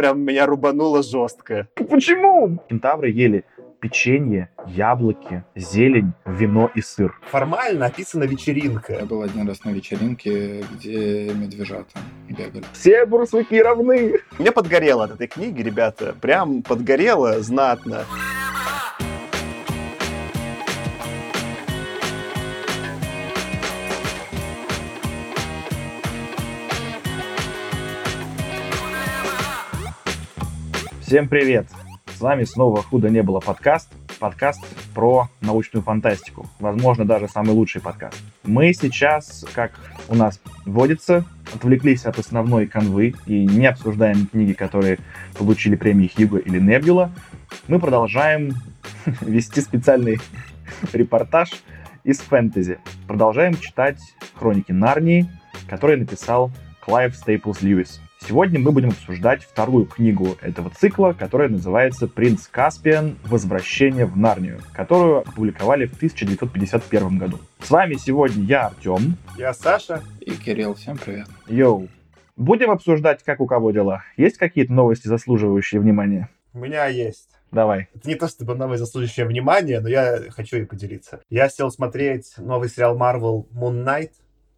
прям меня рубануло жестко. Почему? Кентавры ели печенье, яблоки, зелень, вино и сыр. Формально описана вечеринка. Я был один раз на вечеринке, где медвежата бегали. Все бурсуки равны. Мне подгорело от этой книги, ребята. Прям подгорело знатно. Всем привет! С вами снова «Худо не было» подкаст. Подкаст про научную фантастику. Возможно, даже самый лучший подкаст. Мы сейчас, как у нас водится, отвлеклись от основной канвы и не обсуждаем книги, которые получили премии Хьюго или Небюла. Мы продолжаем вести специальный репортаж из фэнтези. Продолжаем читать хроники Нарнии, которые написал Клайв Стейплс Льюис. Сегодня мы будем обсуждать вторую книгу этого цикла, которая называется «Принц Каспиан. Возвращение в Нарнию», которую опубликовали в 1951 году. С вами сегодня я, Артем. Я Саша. И Кирилл, всем привет. Yo. Будем обсуждать, как у кого дела. Есть какие-то новости, заслуживающие внимания? У меня есть. Давай. Это не то, чтобы новость заслуживающая внимания, но я хочу и поделиться. Я сел смотреть новый сериал Marvel Moon Knight,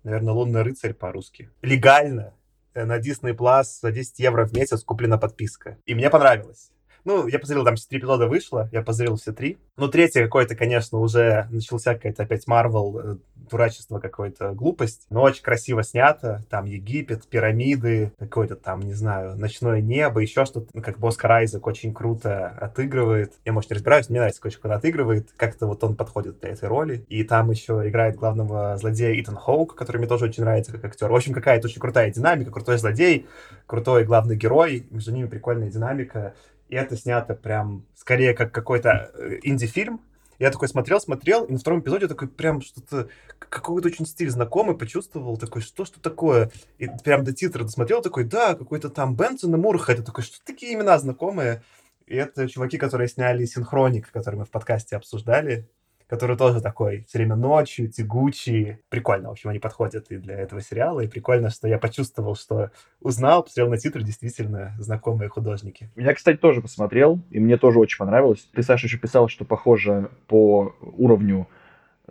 наверное, «Лунный рыцарь» по-русски. Легально, на Disney Plus за 10 евро в месяц куплена подписка. И мне понравилось. Ну, я посмотрел, там три эпизода вышло, я посмотрел все три. Ну, третий какой-то, конечно, уже начался какая-то опять Марвел, э, дурачество какое-то, глупость. Но очень красиво снято. Там Египет, пирамиды, какое-то там, не знаю, ночное небо, еще что-то. Ну, как Оскар Айзек очень круто отыгрывает. Я, может, не разбираюсь, мне нравится, как он отыгрывает. Как-то вот он подходит для этой роли. И там еще играет главного злодея Итан Хоук, который мне тоже очень нравится как актер. В общем, какая-то очень крутая динамика, крутой злодей, крутой главный герой. Между ними прикольная динамика. И это снято прям скорее как какой-то э, инди-фильм. Я такой смотрел, смотрел, и на втором эпизоде такой прям что-то, какой-то очень стиль знакомый, почувствовал, такой, что, что такое? И прям до титра досмотрел, такой, да, какой-то там Бенсон и Мурха, это такой, что такие имена знакомые? И это чуваки, которые сняли синхроник, который мы в подкасте обсуждали который тоже такой все время ночью, тягучий. Прикольно, в общем, они подходят и для этого сериала, и прикольно, что я почувствовал, что узнал, посмотрел на титры, действительно знакомые художники. Я, кстати, тоже посмотрел, и мне тоже очень понравилось. Ты, Саша, еще писал, что похоже по уровню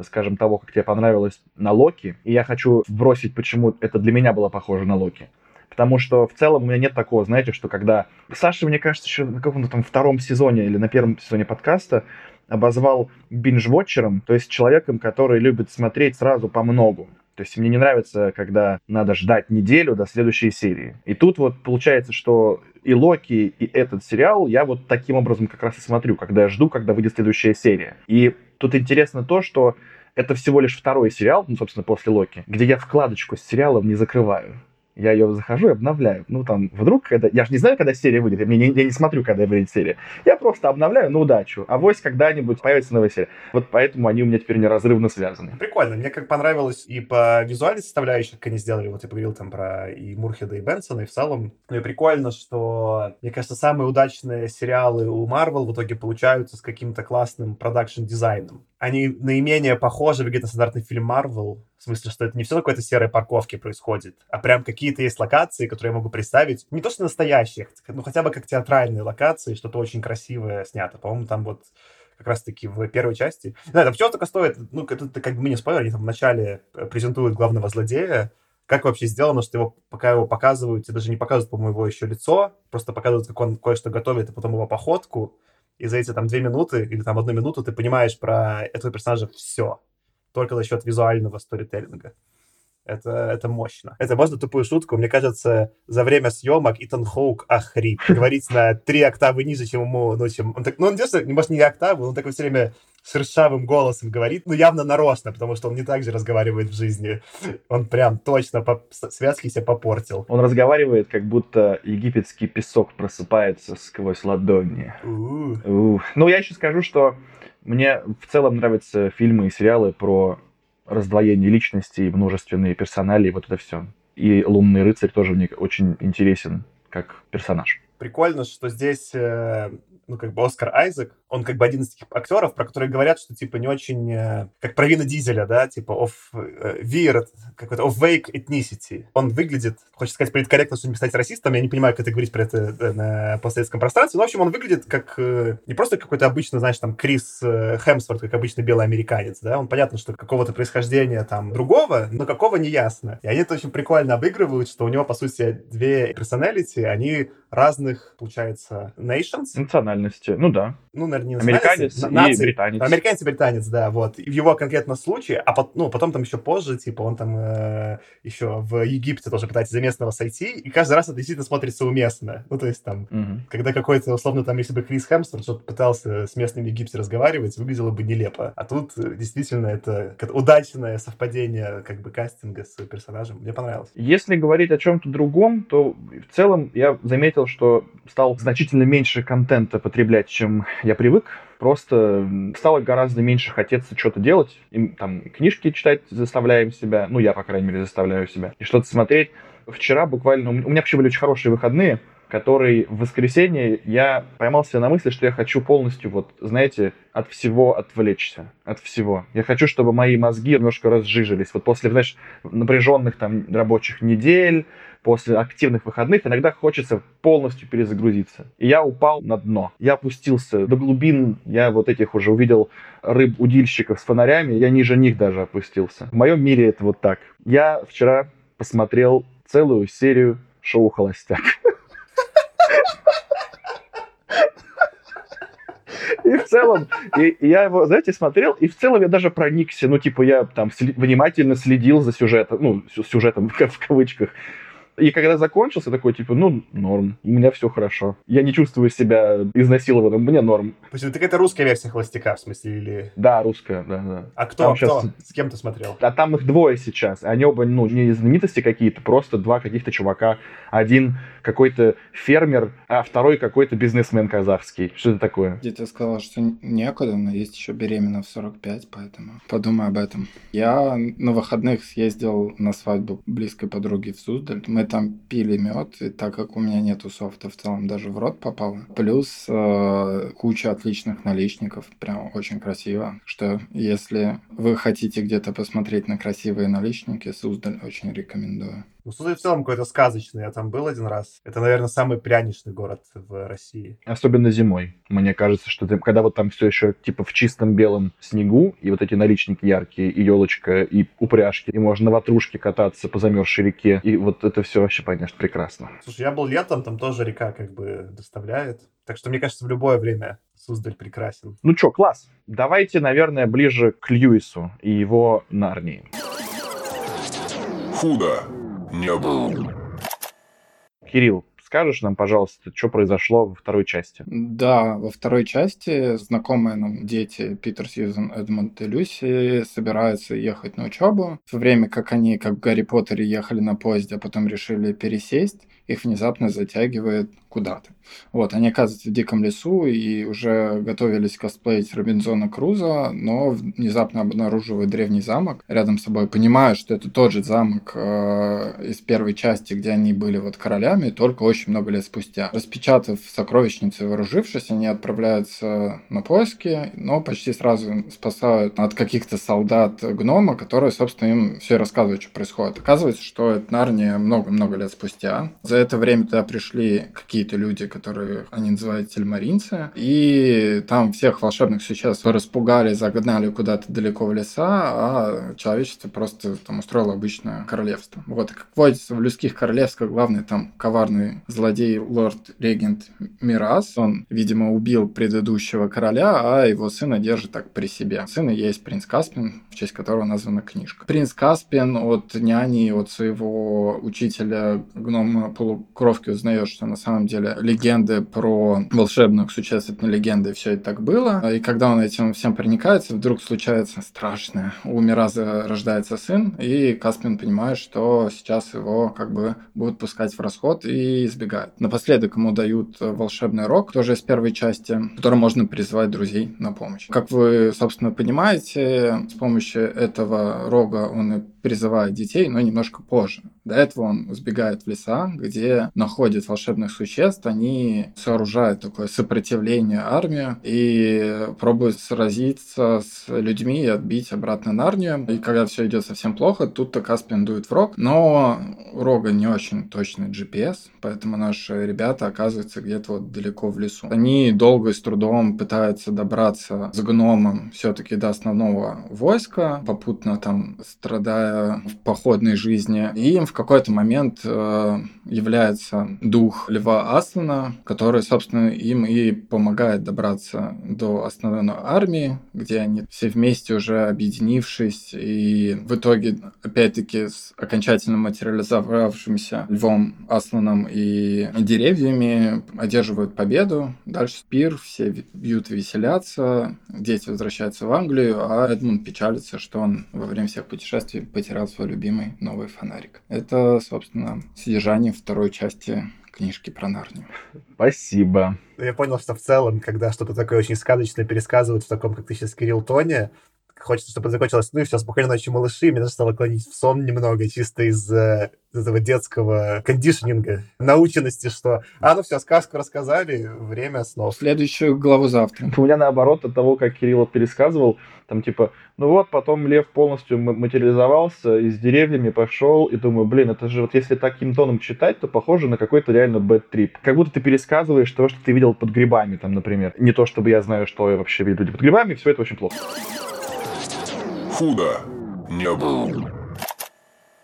скажем, того, как тебе понравилось на Локи. И я хочу бросить, почему это для меня было похоже на Локи. Потому что в целом у меня нет такого, знаете, что когда... Саша, мне кажется, еще на каком-то там втором сезоне или на первом сезоне подкаста обозвал бинж-вотчером, то есть человеком, который любит смотреть сразу по многу. То есть мне не нравится, когда надо ждать неделю до следующей серии. И тут вот получается, что и Локи, и этот сериал я вот таким образом как раз и смотрю, когда я жду, когда выйдет следующая серия. И тут интересно то, что это всего лишь второй сериал, ну, собственно, после Локи, где я вкладочку с сериалом не закрываю я ее захожу и обновляю. Ну, там, вдруг, когда... Я же не знаю, когда серия выйдет, я не, я не смотрю, когда выйдет серия. Я просто обновляю на удачу. А вось когда-нибудь появится новая серия. Вот поэтому они у меня теперь неразрывно связаны. Прикольно. Мне как понравилось и по визуальной составляющей, как они сделали. Вот я поговорил там про и Мурхеда, и Бенсона, и в целом. Ну и прикольно, что, мне кажется, самые удачные сериалы у Marvel в итоге получаются с каким-то классным production-дизайном. Они наименее похожи, на стандартный фильм Marvel, в смысле, что это не все на какой-то серой парковке происходит, а прям какие-то есть локации, которые я могу представить. Не то, что настоящие, ну хотя бы как театральные локации, что-то очень красивое снято. По-моему, там вот как раз-таки в первой части. Знаю, там чего только стоит, ну, это, это как бы не спойлер, они там вначале э, презентуют главного злодея, как вообще сделано, что его, пока его показывают, и даже не показывают, по-моему, его еще лицо, просто показывают, как он кое-что готовит, и потом его походку, и за эти там две минуты или там одну минуту ты понимаешь про этого персонажа все только за счет визуального сторителлинга. Это, это мощно. Это можно тупую шутку. Мне кажется, за время съемок Итан Хоук охрип. Говорить на три октавы ниже, чем ему, ну, чем... Он так, ну, он не может, не октавы, он такой все время с ршавым голосом говорит, ну, явно нарочно, потому что он не так же разговаривает в жизни. Он прям точно по... связки себе попортил. Он разговаривает, как будто египетский песок просыпается сквозь ладони. Ну, я еще скажу, что мне в целом нравятся фильмы и сериалы про раздвоение личности, множественные персонали, вот это все. И «Лунный рыцарь» тоже мне очень интересен как персонаж. Прикольно, что здесь, э, ну, как бы Оскар Айзек, Он как бы один из таких актеров, про которые говорят, что типа не очень... Э, как про Вина Дизеля, да, типа of uh, weird, какой-то of vague ethnicity. Он выглядит, хочется сказать, политкорректно, чтобы не стать расистом, я не понимаю, как это говорить про это э, на постсоветском пространстве, но, в общем, он выглядит как не просто какой-то обычно, знаешь, там, Крис Хемсворт, как обычный белый американец, да, он понятно, что какого-то происхождения там другого, но какого не ясно. И они это очень прикольно обыгрывают, что у него, по сути, две персоналити, они разных, получается, nations. Национальности, ну да. Ну, наверное, не Американец и британец. Американец и британец, да, вот. И в его конкретном случае, а потом, ну, потом там еще позже, типа, он там э, еще в Египте тоже пытается за местного сойти, и каждый раз это действительно смотрится уместно. Ну, то есть там, угу. когда какой-то, условно, там, если бы Крис Хемсворт что-то пытался с местным Египте разговаривать, выглядело бы нелепо. А тут э, действительно это удачное совпадение, как бы, кастинга с персонажем. Мне понравилось. Если говорить о чем-то другом, то в целом я заметил, что стал значительно меньше контента потреблять, чем я привык. Просто стало гораздо меньше хотеться что-то делать. И, там книжки читать заставляем себя. Ну, я, по крайней мере, заставляю себя. И что-то смотреть. Вчера буквально... У меня вообще были очень хорошие выходные который в воскресенье я поймал себя на мысли, что я хочу полностью, вот, знаете, от всего отвлечься. От всего. Я хочу, чтобы мои мозги немножко разжижились. Вот после, знаешь, напряженных там рабочих недель, после активных выходных иногда хочется полностью перезагрузиться. И я упал на дно. Я опустился до глубин, я вот этих уже увидел рыб-удильщиков с фонарями, я ниже них даже опустился. В моем мире это вот так. Я вчера посмотрел целую серию шоу «Холостяк». И в целом, и, я его, знаете, смотрел, и в целом я даже проникся, ну, типа, я там сли- внимательно следил за сюжетом, ну, сюжетом в, в кавычках. И когда закончился, такой, типа, ну, норм, у меня все хорошо. Я не чувствую себя изнасилованным, мне норм. То есть это русская версия «Холостяка», в смысле, или... Да, русская, да, да. А кто, там кто? Сейчас... С кем ты смотрел? А там их двое сейчас. Они оба, ну, не знаменитости какие-то, просто два каких-то чувака. Один какой-то фермер, а второй какой-то бизнесмен казахский. Что это такое? Я тебе сказал, что некуда, но есть еще беременна в 45, поэтому подумай об этом. Я на выходных съездил на свадьбу близкой подруги в Суздаль. Мы там пили мед, и так как у меня нету софта, в целом даже в рот попало. Плюс э, куча отличных наличников, прям очень красиво. Что если вы хотите где-то посмотреть на красивые наличники, Суздаль очень рекомендую. Ну, Суздаль в целом какой-то сказочный. Я там был один раз. Это, наверное, самый пряничный город в России. Особенно зимой. Мне кажется, что ты, когда вот там все еще типа в чистом белом снегу, и вот эти наличники яркие, и елочка, и упряжки, и можно на ватрушке кататься по замерзшей реке, и вот это все вообще, конечно, прекрасно. Слушай, я был летом, там тоже река как бы доставляет. Так что, мне кажется, в любое время Суздаль прекрасен. Ну что, класс. Давайте, наверное, ближе к Льюису и его Нарнии. Худо не был. Кирилл, скажешь нам, пожалуйста, что произошло во второй части? Да, во второй части знакомые нам дети Питер Сьюзен, Эдмонд и Люси собираются ехать на учебу. В время как они, как в Гарри Поттере, ехали на поезде, а потом решили пересесть, их внезапно затягивает куда-то. Вот, они оказываются в диком лесу и уже готовились косплеить Робинзона Круза, но внезапно обнаруживают древний замок рядом с собой, понимают, что это тот же замок э, из первой части, где они были вот королями, только очень много лет спустя. Распечатав сокровищницу и вооружившись, они отправляются на поиски, но почти сразу спасают от каких-то солдат гнома, которые, собственно, им все рассказывают, что происходит. Оказывается, что это Нарния много-много лет спустя. За это время туда пришли какие-то люди, которые они называют тельмаринцы, и там всех волшебных существ распугали, загнали куда-то далеко в леса, а человечество просто там устроило обычное королевство. Вот, как водится в людских королевствах, главный там коварный злодей лорд-регент Мирас, он, видимо, убил предыдущего короля, а его сына держит так при себе. Сын и есть принц Каспин, в честь которого названа книжка. Принц Каспин от няни, от своего учителя гнома полукровки узнает, что на самом деле легенды про волшебных существ это легенды, все это так было. И когда он этим всем проникается, вдруг случается страшное. У Мираза рождается сын, и Каспин понимает, что сейчас его как бы будут пускать в расход и избегает. Напоследок ему дают волшебный рог, тоже из первой части, которым можно призывать друзей на помощь. Как вы, собственно, понимаете, с помощью этого рога он и призывает детей, но немножко позже. До этого он сбегает в леса, где находит волшебных существ, они сооружают такое сопротивление армии и пробуют сразиться с людьми и отбить обратно Нарнию. И когда все идет совсем плохо, тут-то Каспиан дует в рог, но у рога не очень точный GPS, поэтому наши ребята оказываются где-то вот далеко в лесу. Они долго и с трудом пытаются добраться с гномом все-таки до основного войска, попутно там страдая в походной жизни. И им в какой-то момент э, является дух Льва Аслана, который, собственно, им и помогает добраться до основной армии, где они все вместе уже объединившись и в итоге, опять-таки, с окончательно материализовавшимся Львом Асланом и деревьями одерживают победу. Дальше спир, все бьют и веселятся, дети возвращаются в Англию, а Эдмунд печалится, что он во время всех путешествий потерял свой любимый новый фонарик. Это, собственно, содержание второй части книжки про Нарнию. Спасибо. Я понял, что в целом, когда что-то такое очень сказочное пересказывают в таком, как ты сейчас, Кирилл, тоне, хочется, чтобы закончилось, ну и все, спокойной ночи, малыши, меня даже стало клонить в сон немного, чисто из э, этого детского кондишнинга, наученности, что, а, ну все, сказку рассказали, время снов. Следующую главу завтра. У меня наоборот от того, как Кирилл пересказывал, там типа, ну вот, потом лев полностью материализовался и с деревьями пошел, и думаю, блин, это же вот если таким тоном читать, то похоже на какой-то реально trip. Как будто ты пересказываешь то, что ты видел под грибами, там, например. Не то, чтобы я знаю, что я вообще видел под грибами, все это очень плохо. Худо не был.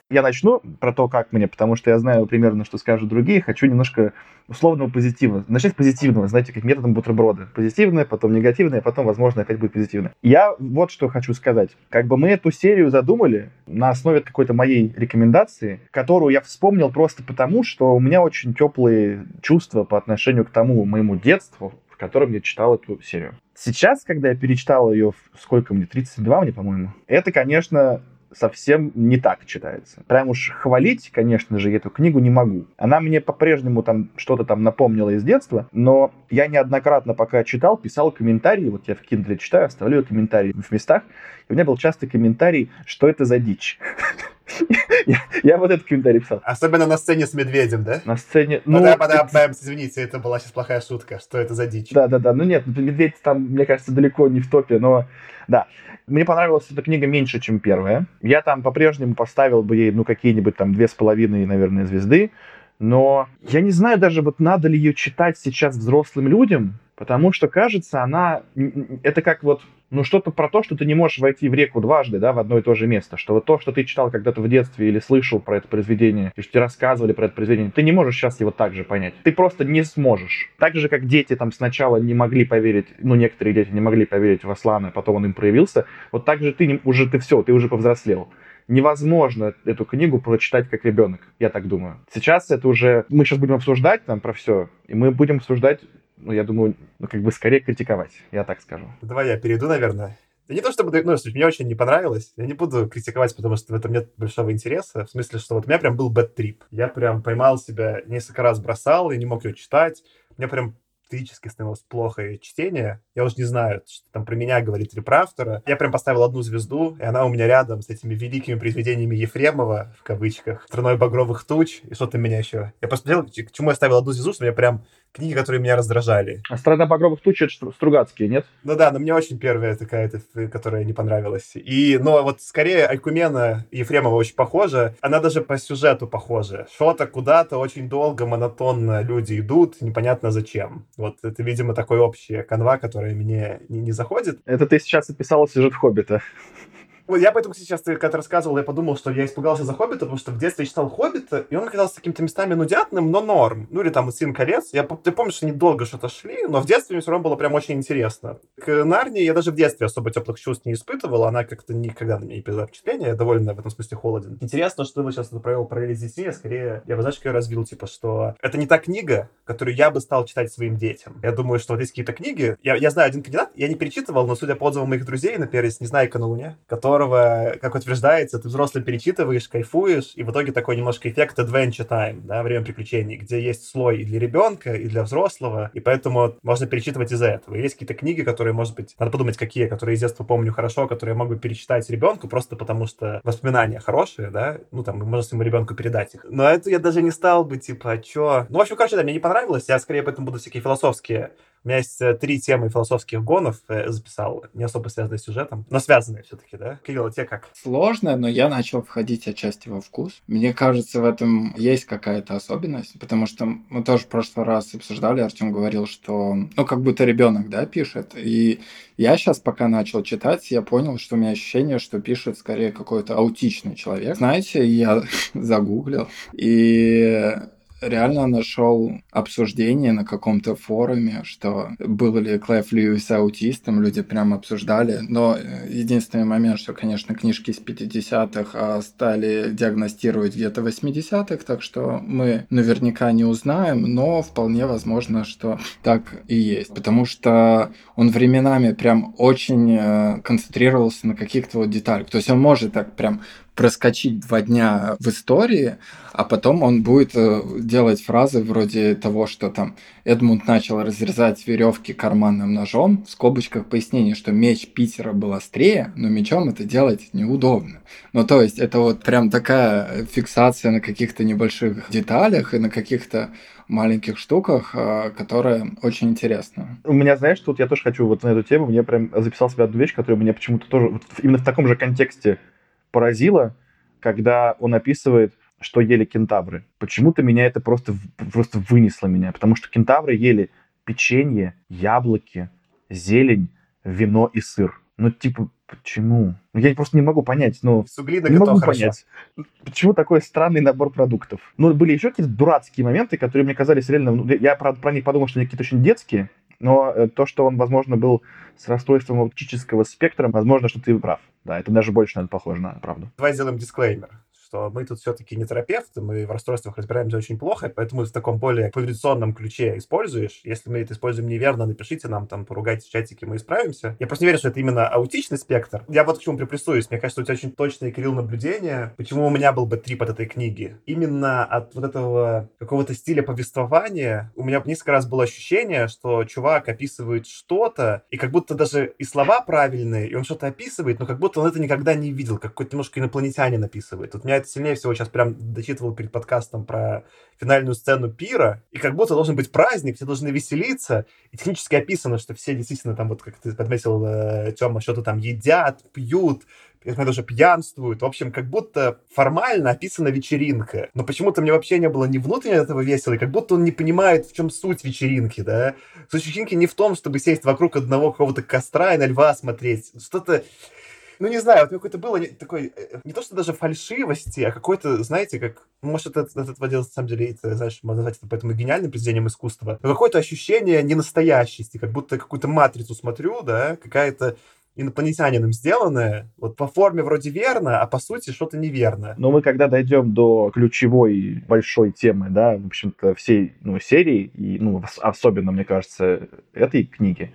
Я начну про то, как мне, потому что я знаю примерно, что скажут другие. Хочу немножко условного позитива. Начать с позитивного, знаете, как методом бутерброда. Позитивное, потом негативное, потом, возможно, опять будет позитивное. Я вот что хочу сказать. Как бы мы эту серию задумали на основе какой-то моей рекомендации, которую я вспомнил просто потому, что у меня очень теплые чувства по отношению к тому моему детству, в котором я читал эту серию. Сейчас, когда я перечитал ее, сколько мне, 32 мне, по-моему, это, конечно, совсем не так читается. Прям уж хвалить, конечно же, эту книгу не могу. Она мне по-прежнему там что-то там напомнила из детства, но я неоднократно, пока читал, писал комментарии, вот я в Kindle читаю, оставляю комментарии в местах, и у меня был частый комментарий, что это за дичь. Я, я вот этот комментарий писал. Особенно на сцене с медведем, да? На сцене... Ну, Пода, пода, бэм, извините, это была сейчас плохая шутка. Что это за дичь? Да-да-да. Ну нет, медведь там, мне кажется, далеко не в топе, но... Да. Мне понравилась эта книга меньше, чем первая. Я там по-прежнему поставил бы ей, ну, какие-нибудь там две с половиной, наверное, звезды. Но я не знаю даже, вот надо ли ее читать сейчас взрослым людям, потому что, кажется, она... Это как вот ну, что-то про то, что ты не можешь войти в реку дважды, да, в одно и то же место. Что вот то, что ты читал когда-то в детстве или слышал про это произведение, и что тебе рассказывали про это произведение, ты не можешь сейчас его так же понять. Ты просто не сможешь. Так же, как дети там сначала не могли поверить, ну, некоторые дети не могли поверить в Аслана, потом он им проявился, вот так же ты не, уже, ты все, ты уже повзрослел невозможно эту книгу прочитать как ребенок, я так думаю. Сейчас это уже... Мы сейчас будем обсуждать там про все, и мы будем обсуждать ну, я думаю, ну, как бы скорее критиковать, я так скажу. Давай я перейду, наверное. Да не то чтобы, ну, мне очень не понравилось. Я не буду критиковать, потому что в этом нет большого интереса. В смысле, что вот у меня прям был bad trip. Я прям поймал себя, несколько раз бросал, и не мог ее читать. Мне прям физически становилось плохо чтение. Я уже не знаю, что там про меня говорит реправтора. Я прям поставил одну звезду, и она у меня рядом с этими великими произведениями Ефремова, в кавычках, «Страной багровых туч», и что-то меня еще. Я посмотрел, к чему я ставил одну звезду, что мне прям книги, которые меня раздражали. А «Страна багровых туч» — это Стругацкие, нет? Ну да, но мне очень первая такая, которая не понравилась. И, но вот скорее Айкумена Ефремова очень похожа. Она даже по сюжету похожа. Что-то куда-то очень долго, монотонно люди идут, непонятно зачем. Вот это, видимо, такой общий канва, которая мне не, не заходит. Это ты сейчас описал сюжет «Хоббита». Вот я поэтому, сейчас, ты когда рассказывал, я подумал, что я испугался за «Хоббита», потому что в детстве я читал «Хоббита», и он оказался какими-то местами нудятным, но норм. Ну или там «Сын колец». Я, ты помнишь, они долго что-то шли, но в детстве мне все равно было прям очень интересно. К Нарнии я даже в детстве особо теплых чувств не испытывал, она как-то никогда на меня не произвела впечатление, я довольно в этом смысле холоден. Интересно, что вы сейчас провел параллели с детьми, а скорее, я бы, знаешь, как развил, типа, что это не та книга, которую я бы стал читать своим детям. Я думаю, что вот есть какие-то книги, я, я знаю один кандидат, я не перечитывал, но судя по отзывам моих друзей, например, есть «Незнайка на Луне», который здорово, как утверждается, ты взрослый перечитываешь, кайфуешь, и в итоге такой немножко эффект adventure time, да, время приключений, где есть слой и для ребенка, и для взрослого, и поэтому можно перечитывать из-за этого. И есть какие-то книги, которые, может быть, надо подумать, какие, которые из детства помню хорошо, которые я могу перечитать ребенку, просто потому что воспоминания хорошие, да, ну, там, можно своему ребенку передать их. Но это я даже не стал бы, типа, а чё? Ну, в общем, короче, да, мне не понравилось, я скорее поэтому буду всякие философские у меня есть э, три темы философских гонов, э, записал, не особо связанные с сюжетом, но связанные все-таки, да? Кирилл, а тебе как? Сложно, но я начал входить отчасти во вкус. Мне кажется, в этом есть какая-то особенность, потому что мы тоже в прошлый раз обсуждали, Артем говорил, что, ну, как будто ребенок, да, пишет, и я сейчас, пока начал читать, я понял, что у меня ощущение, что пишет скорее какой-то аутичный человек. Знаете, я загуглил, и реально нашел обсуждение на каком-то форуме, что был ли Клайв Льюис аутистом, люди прям обсуждали. Но э, единственный момент, что, конечно, книжки с 50-х а стали диагностировать где-то 80-х, так что мы наверняка не узнаем, но вполне возможно, что так и есть. Потому что он временами прям очень э, концентрировался на каких-то вот деталях. То есть он может так прям проскочить два дня в истории, а потом он будет э, делать фразы вроде того, что там Эдмунд начал разрезать веревки карманным ножом, в скобочках пояснение, что меч Питера был острее, но мечом это делать неудобно. Ну, то есть, это вот прям такая фиксация на каких-то небольших деталях и на каких-то маленьких штуках, э, которая очень интересна. У меня, знаешь, тут я тоже хочу вот на эту тему, мне прям записал себе одну вещь, которая меня почему-то тоже вот именно в таком же контексте поразило, когда он описывает, что ели кентавры. Почему-то меня это просто, просто вынесло меня, потому что кентавры ели печенье, яблоки, зелень, вино и сыр. Ну, типа, почему? Ну, я просто не могу понять, ну, Суглина не могу хорошо. понять, почему такой странный набор продуктов. Ну, были еще какие-то дурацкие моменты, которые мне казались реально... ну, Я, правда, про них подумал, что они какие-то очень детские, но э, то, что он, возможно, был с расстройством аутического спектра, возможно, что ты прав. Да, это даже больше, наверное, похоже на правду. Давай сделаем дисклеймер что мы тут все-таки не терапевты, мы в расстройствах разбираемся очень плохо, поэтому в таком более поведенционном ключе используешь. Если мы это используем неверно, напишите нам там, поругайте в чатике, мы исправимся. Я просто не верю, что это именно аутичный спектр. Я вот к чему припрессуюсь. Мне кажется, у тебя очень точные, Кирилл, наблюдения. Почему у меня был бы трип от этой книги? Именно от вот этого какого-то стиля повествования у меня несколько раз было ощущение, что чувак описывает что-то, и как будто даже и слова правильные, и он что-то описывает, но как будто он это никогда не видел, как какой-то немножко инопланетянин описывает. Вот меня это сильнее всего сейчас прям дочитывал перед подкастом про финальную сцену пира, и как будто должен быть праздник, все должны веселиться, и технически описано, что все действительно там, вот как ты подметил, э, Тёма, что-то там едят, пьют, смотрю, даже пьянствуют. В общем, как будто формально описана вечеринка. Но почему-то мне вообще не было ни внутренне этого весело, и как будто он не понимает, в чем суть вечеринки, да. Суть вечеринки не в том, чтобы сесть вокруг одного какого-то костра и на льва смотреть. Что-то ну, не знаю, вот какое-то было не, такой, э, не то, что даже фальшивости, а какой-то, знаете, как, ну, может, это, это, это на самом деле, это, знаешь, можно назвать это поэтому гениальным произведением искусства, но какое-то ощущение ненастоящести, как будто какую-то матрицу смотрю, да, какая-то инопланетянином сделанное, вот по форме вроде верно, а по сути что-то неверно. Но мы когда дойдем до ключевой большой темы, да, в общем-то, всей ну, серии, и, ну, особенно, мне кажется, этой книги,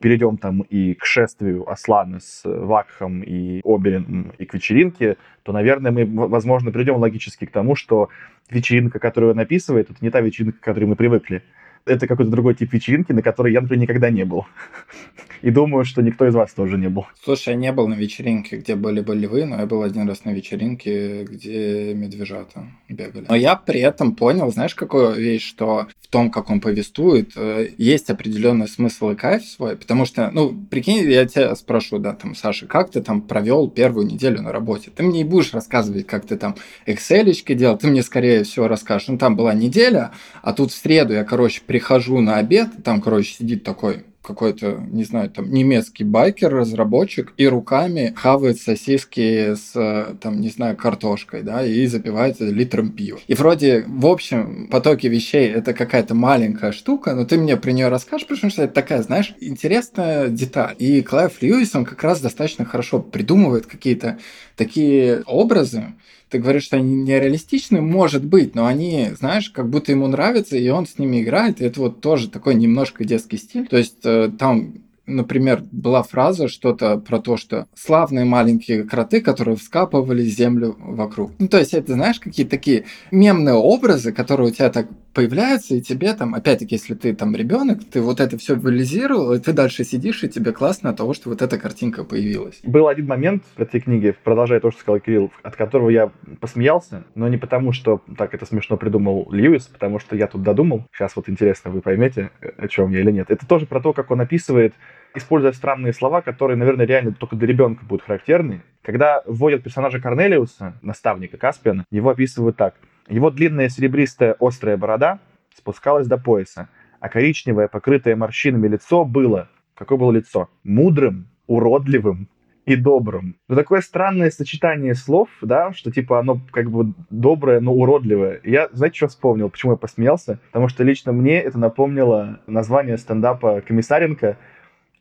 перейдем там и к шествию Аслана с Вакхом и Оберином и к вечеринке, то, наверное, мы, возможно, придем логически к тому, что вечеринка, которую он описывает, это не та вечеринка, к которой мы привыкли это какой-то другой тип вечеринки, на которой я, например, никогда не был. И думаю, что никто из вас тоже не был. Слушай, я не был на вечеринке, где были болевые, но я был один раз на вечеринке, где медвежата бегали. Но я при этом понял, знаешь, какую вещь, что в том, как он повествует, э, есть определенный смысл и кайф свой, потому что, ну, прикинь, я тебя спрошу, да, там, Саша, как ты там провел первую неделю на работе? Ты мне не будешь рассказывать, как ты там excel делал, ты мне, скорее всего, расскажешь, ну, там была неделя, а тут в среду я, короче, прихожу на обед, там, короче, сидит такой какой-то, не знаю, там, немецкий байкер, разработчик, и руками хавает сосиски с, там, не знаю, картошкой, да, и запивает литром пива. И вроде, в общем, потоке вещей это какая-то маленькая штука, но ты мне про нее расскажешь, потому что это такая, знаешь, интересная деталь. И Клайв Льюис, он как раз достаточно хорошо придумывает какие-то такие образы, ты говоришь, что они нереалистичны, может быть, но они, знаешь, как будто ему нравятся, и он с ними играет, и это вот тоже такой немножко детский стиль. То есть э, там например, была фраза что-то про то, что славные маленькие кроты, которые вскапывали землю вокруг. Ну, то есть это, знаешь, какие-то такие мемные образы, которые у тебя так появляются, и тебе там, опять-таки, если ты там ребенок, ты вот это все визуализировал, и ты дальше сидишь, и тебе классно от того, что вот эта картинка появилась. Был один момент в этой книге, продолжая то, что сказал Кирилл, от которого я посмеялся, но не потому, что так это смешно придумал Льюис, потому что я тут додумал. Сейчас вот интересно, вы поймете, о чем я или нет. Это тоже про то, как он описывает используя странные слова, которые, наверное, реально только для ребенка будут характерны. Когда вводят персонажа Корнелиуса, наставника Каспиана, его описывают так. Его длинная серебристая острая борода спускалась до пояса, а коричневое, покрытое морщинами лицо было... Какое было лицо? Мудрым, уродливым и добрым. Ну, такое странное сочетание слов, да, что типа оно как бы доброе, но уродливое. Я, знаете, что вспомнил? Почему я посмеялся? Потому что лично мне это напомнило название стендапа Комиссаренко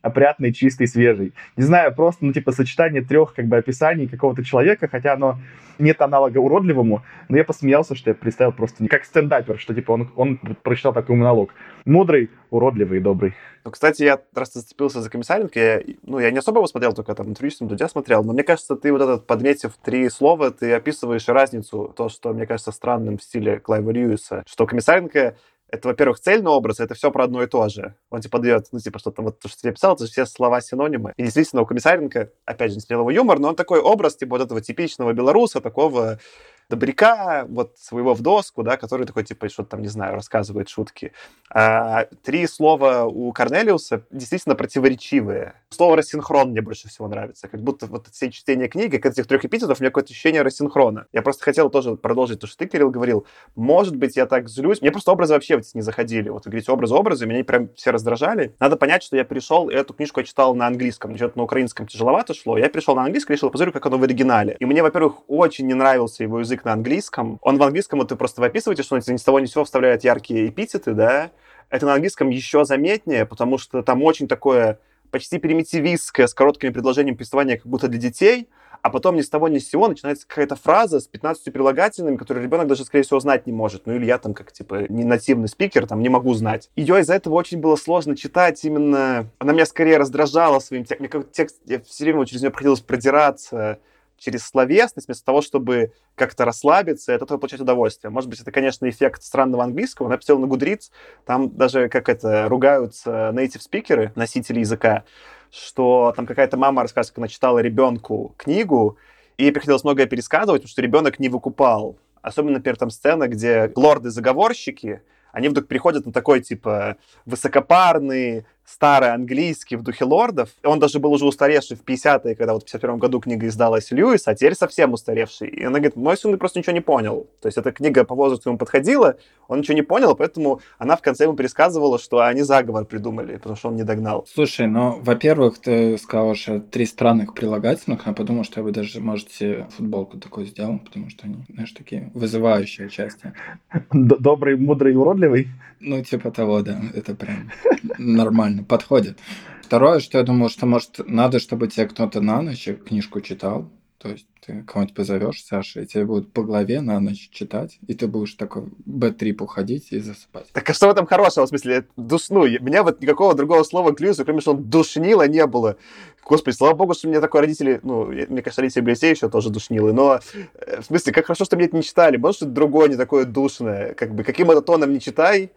опрятный, чистый, свежий. Не знаю, просто, ну, типа, сочетание трех, как бы, описаний какого-то человека, хотя оно нет аналога уродливому, но я посмеялся, что я представил просто как стендапер, что, типа, он, он прочитал такой монолог. Мудрый, уродливый и добрый. Ну, кстати, я раз зацепился за Комиссаренко, я, ну, я не особо его смотрел, только там интервью с ним Дудя смотрел, но мне кажется, ты вот этот, подметив три слова, ты описываешь разницу, то, что, мне кажется, странным в стиле Клайва Льюиса, что Комиссаренко это, во-первых, цельный образ, это все про одно и то же. Он типа дает, ну, типа, что-то вот, то, что я писал, это же все слова синонимы. И действительно, у Комиссаренко, опять же, не его юмор, но он такой образ, типа, вот этого типичного белоруса, такого добряка, вот своего в доску, да, который такой, типа, что-то там, не знаю, рассказывает шутки. А, три слова у Корнелиуса действительно противоречивые. Слово «рассинхрон» мне больше всего нравится. Как будто вот все чтение книги, от этих трех эпитетов, у меня какое-то ощущение рассинхрона. Я просто хотел тоже продолжить то, что ты, Кирилл, говорил. Может быть, я так злюсь. Мне просто образы вообще не заходили. Вот вы говорите, образы-образы, меня прям все раздражали. Надо понять, что я пришел, и эту книжку я читал на английском. Что-то на украинском тяжеловато шло. Я пришел на английский, решил посмотрю, как оно в оригинале. И мне, во-первых, очень не нравился его язык на английском. Он в английском, вот вы просто выписываете, что он ни с того ни с сего вставляет яркие эпитеты, да. Это на английском еще заметнее, потому что там очень такое почти примитивистское, с короткими предложениями повествования, как будто для детей, а потом ни с того ни с сего начинается какая-то фраза с 15 прилагательными, которые ребенок даже, скорее всего, знать не может. Ну или я там, как, типа, не нативный спикер, там, не могу знать. Ее из-за этого очень было сложно читать именно... Она меня скорее раздражала своим текстом. Мне как текст... Я все время через нее приходилось продираться через словесность, вместо того, чтобы как-то расслабиться и от этого получать удовольствие. Может быть, это, конечно, эффект странного английского. Но я посмотрел на Goodreads, там даже как это ругаются native спикеры, носители языка, что там какая-то мама рассказывает, как она читала ребенку книгу, и ей приходилось многое пересказывать, потому что ребенок не выкупал. Особенно, например, там сцена, где лорды-заговорщики, они вдруг переходят на такой, типа, высокопарный, старый английский в духе лордов. Он даже был уже устаревший в 50-е, когда вот в 51 году книга издалась Льюис, а теперь совсем устаревший. И она говорит, мой сын просто ничего не понял. То есть эта книга по возрасту ему подходила, он ничего не понял, поэтому она в конце ему пересказывала, что они заговор придумали, потому что он не догнал. Слушай, ну, во-первых, ты сказал, что три странных прилагательных, я подумал, что вы даже можете футболку такую сделать, потому что они, знаешь, такие вызывающие части. Добрый, мудрый и уродливый? Ну, типа того, да. Это прям нормально, подходит. Второе, что я думал, что, может, надо, чтобы тебе кто-то на ночь книжку читал. То есть ты кого-нибудь позовешь, Саша, и тебе будут по голове на ночь читать, и ты будешь такой б-трип уходить и засыпать. Так а что в этом хорошего? В смысле, душну? Меня вот никакого другого слова к Люсу, кроме что он душнило, не было. Господи, слава богу, что у меня такой родители, ну, мне кажется, родители все еще тоже душнилы, но э, в смысле, как хорошо, что мне это не читали. Может, что-то другое, не такое душное. Как бы, каким это тоном не читай,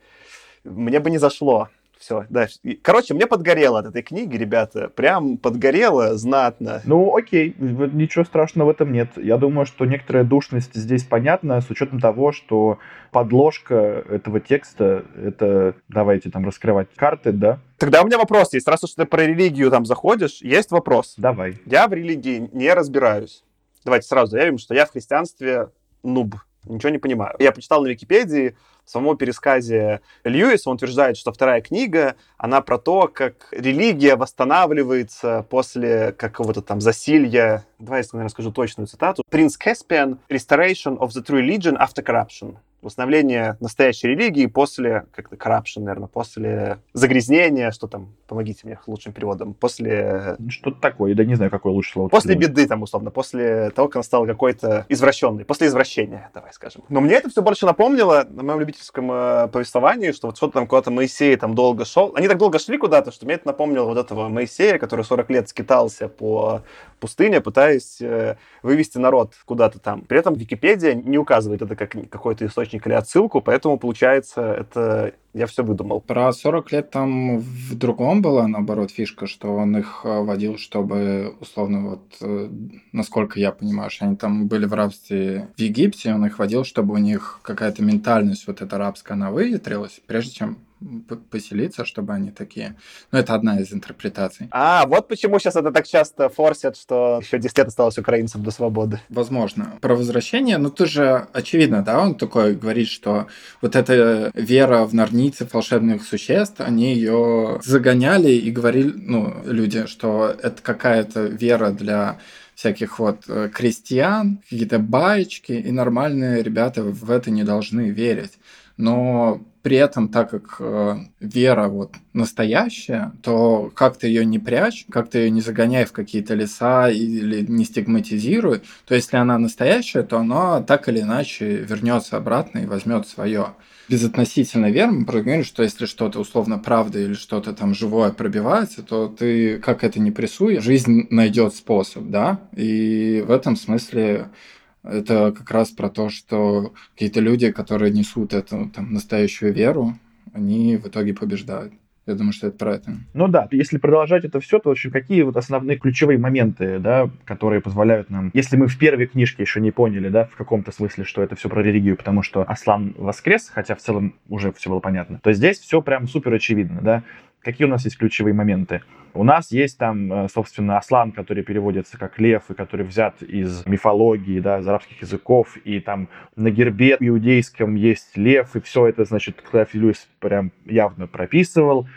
мне бы не зашло. Все, дальше. Короче, мне подгорело от этой книги, ребята. Прям подгорело знатно. Ну, окей, ничего страшного в этом нет. Я думаю, что некоторая душность здесь понятна, с учетом того, что подложка этого текста — это, давайте там раскрывать карты, да? Тогда у меня вопрос есть. Раз уж ты про религию там заходишь, есть вопрос. Давай. Я в религии не разбираюсь. Давайте сразу заявим, что я в христианстве нуб. Ничего не понимаю. Я почитал на Википедии, в самом пересказе Льюиса он утверждает, что вторая книга, она про то, как религия восстанавливается после какого-то там засилья. Давай я, наверное, скажу точную цитату. Принц Caspian, Restoration of the True Religion after Corruption. Восстановление настоящей религии после, как-то corruption, наверное, после загрязнения, что там, помогите мне лучшим переводом, после... Что-то такое, да не знаю, какое лучше слово. После беды, там, условно, после того, как он стал какой-то извращенный, после извращения, давай скажем. Но мне это все больше напомнило на моем любительском э, повествовании, что вот что-то там куда-то Моисей там долго шел. Они так долго шли куда-то, что мне это напомнило вот этого Моисея, который 40 лет скитался по пустыне, пытаясь э, вывести народ куда-то там. При этом Википедия не указывает это как какой-то источник или отсылку, поэтому, получается, это я все выдумал. Про 40 лет там в другом была, наоборот, фишка, что он их э, водил, чтобы, условно, вот, э, насколько я понимаю, что они там были в рабстве в Египте, он их водил, чтобы у них какая-то ментальность вот эта рабская, она выветрилась, прежде чем поселиться, чтобы они такие. Ну, это одна из интерпретаций. А, вот почему сейчас это так часто форсят, что еще 10 лет осталось украинцам до свободы. Возможно. Про возвращение, ну, тоже очевидно, да, он такой говорит, что вот эта вера в норнийцев, волшебных существ, они ее загоняли и говорили, ну, люди, что это какая-то вера для всяких вот э, крестьян, какие-то баечки, и нормальные ребята в это не должны верить. Но при этом, так как э, вера вот настоящая, то как ты ее не прячь, как ты ее не загоняй в какие-то леса или не стигматизируй, то если она настоящая, то она так или иначе вернется обратно и возьмет свое. Безотносительно верно, мы проговорили, что если что-то условно правда или что-то там живое пробивается, то ты, как это не прессуй, жизнь найдет способ, да? И в этом смысле это как раз про то, что какие-то люди, которые несут эту там, настоящую веру, они в итоге побеждают. Я думаю, что это про это. Ну да, если продолжать это все, то вообще какие вот основные ключевые моменты, да, которые позволяют нам, если мы в первой книжке еще не поняли, да, в каком-то смысле, что это все про религию, потому что Аслан воскрес, хотя в целом уже все было понятно, то здесь все прям супер очевидно, да. Какие у нас есть ключевые моменты? У нас есть там, э, собственно, Аслан, который переводится как лев, и который взят из мифологии, да, из арабских языков, и там на гербе иудейском есть лев, и все это, значит, Клайв Льюис прям явно прописывал.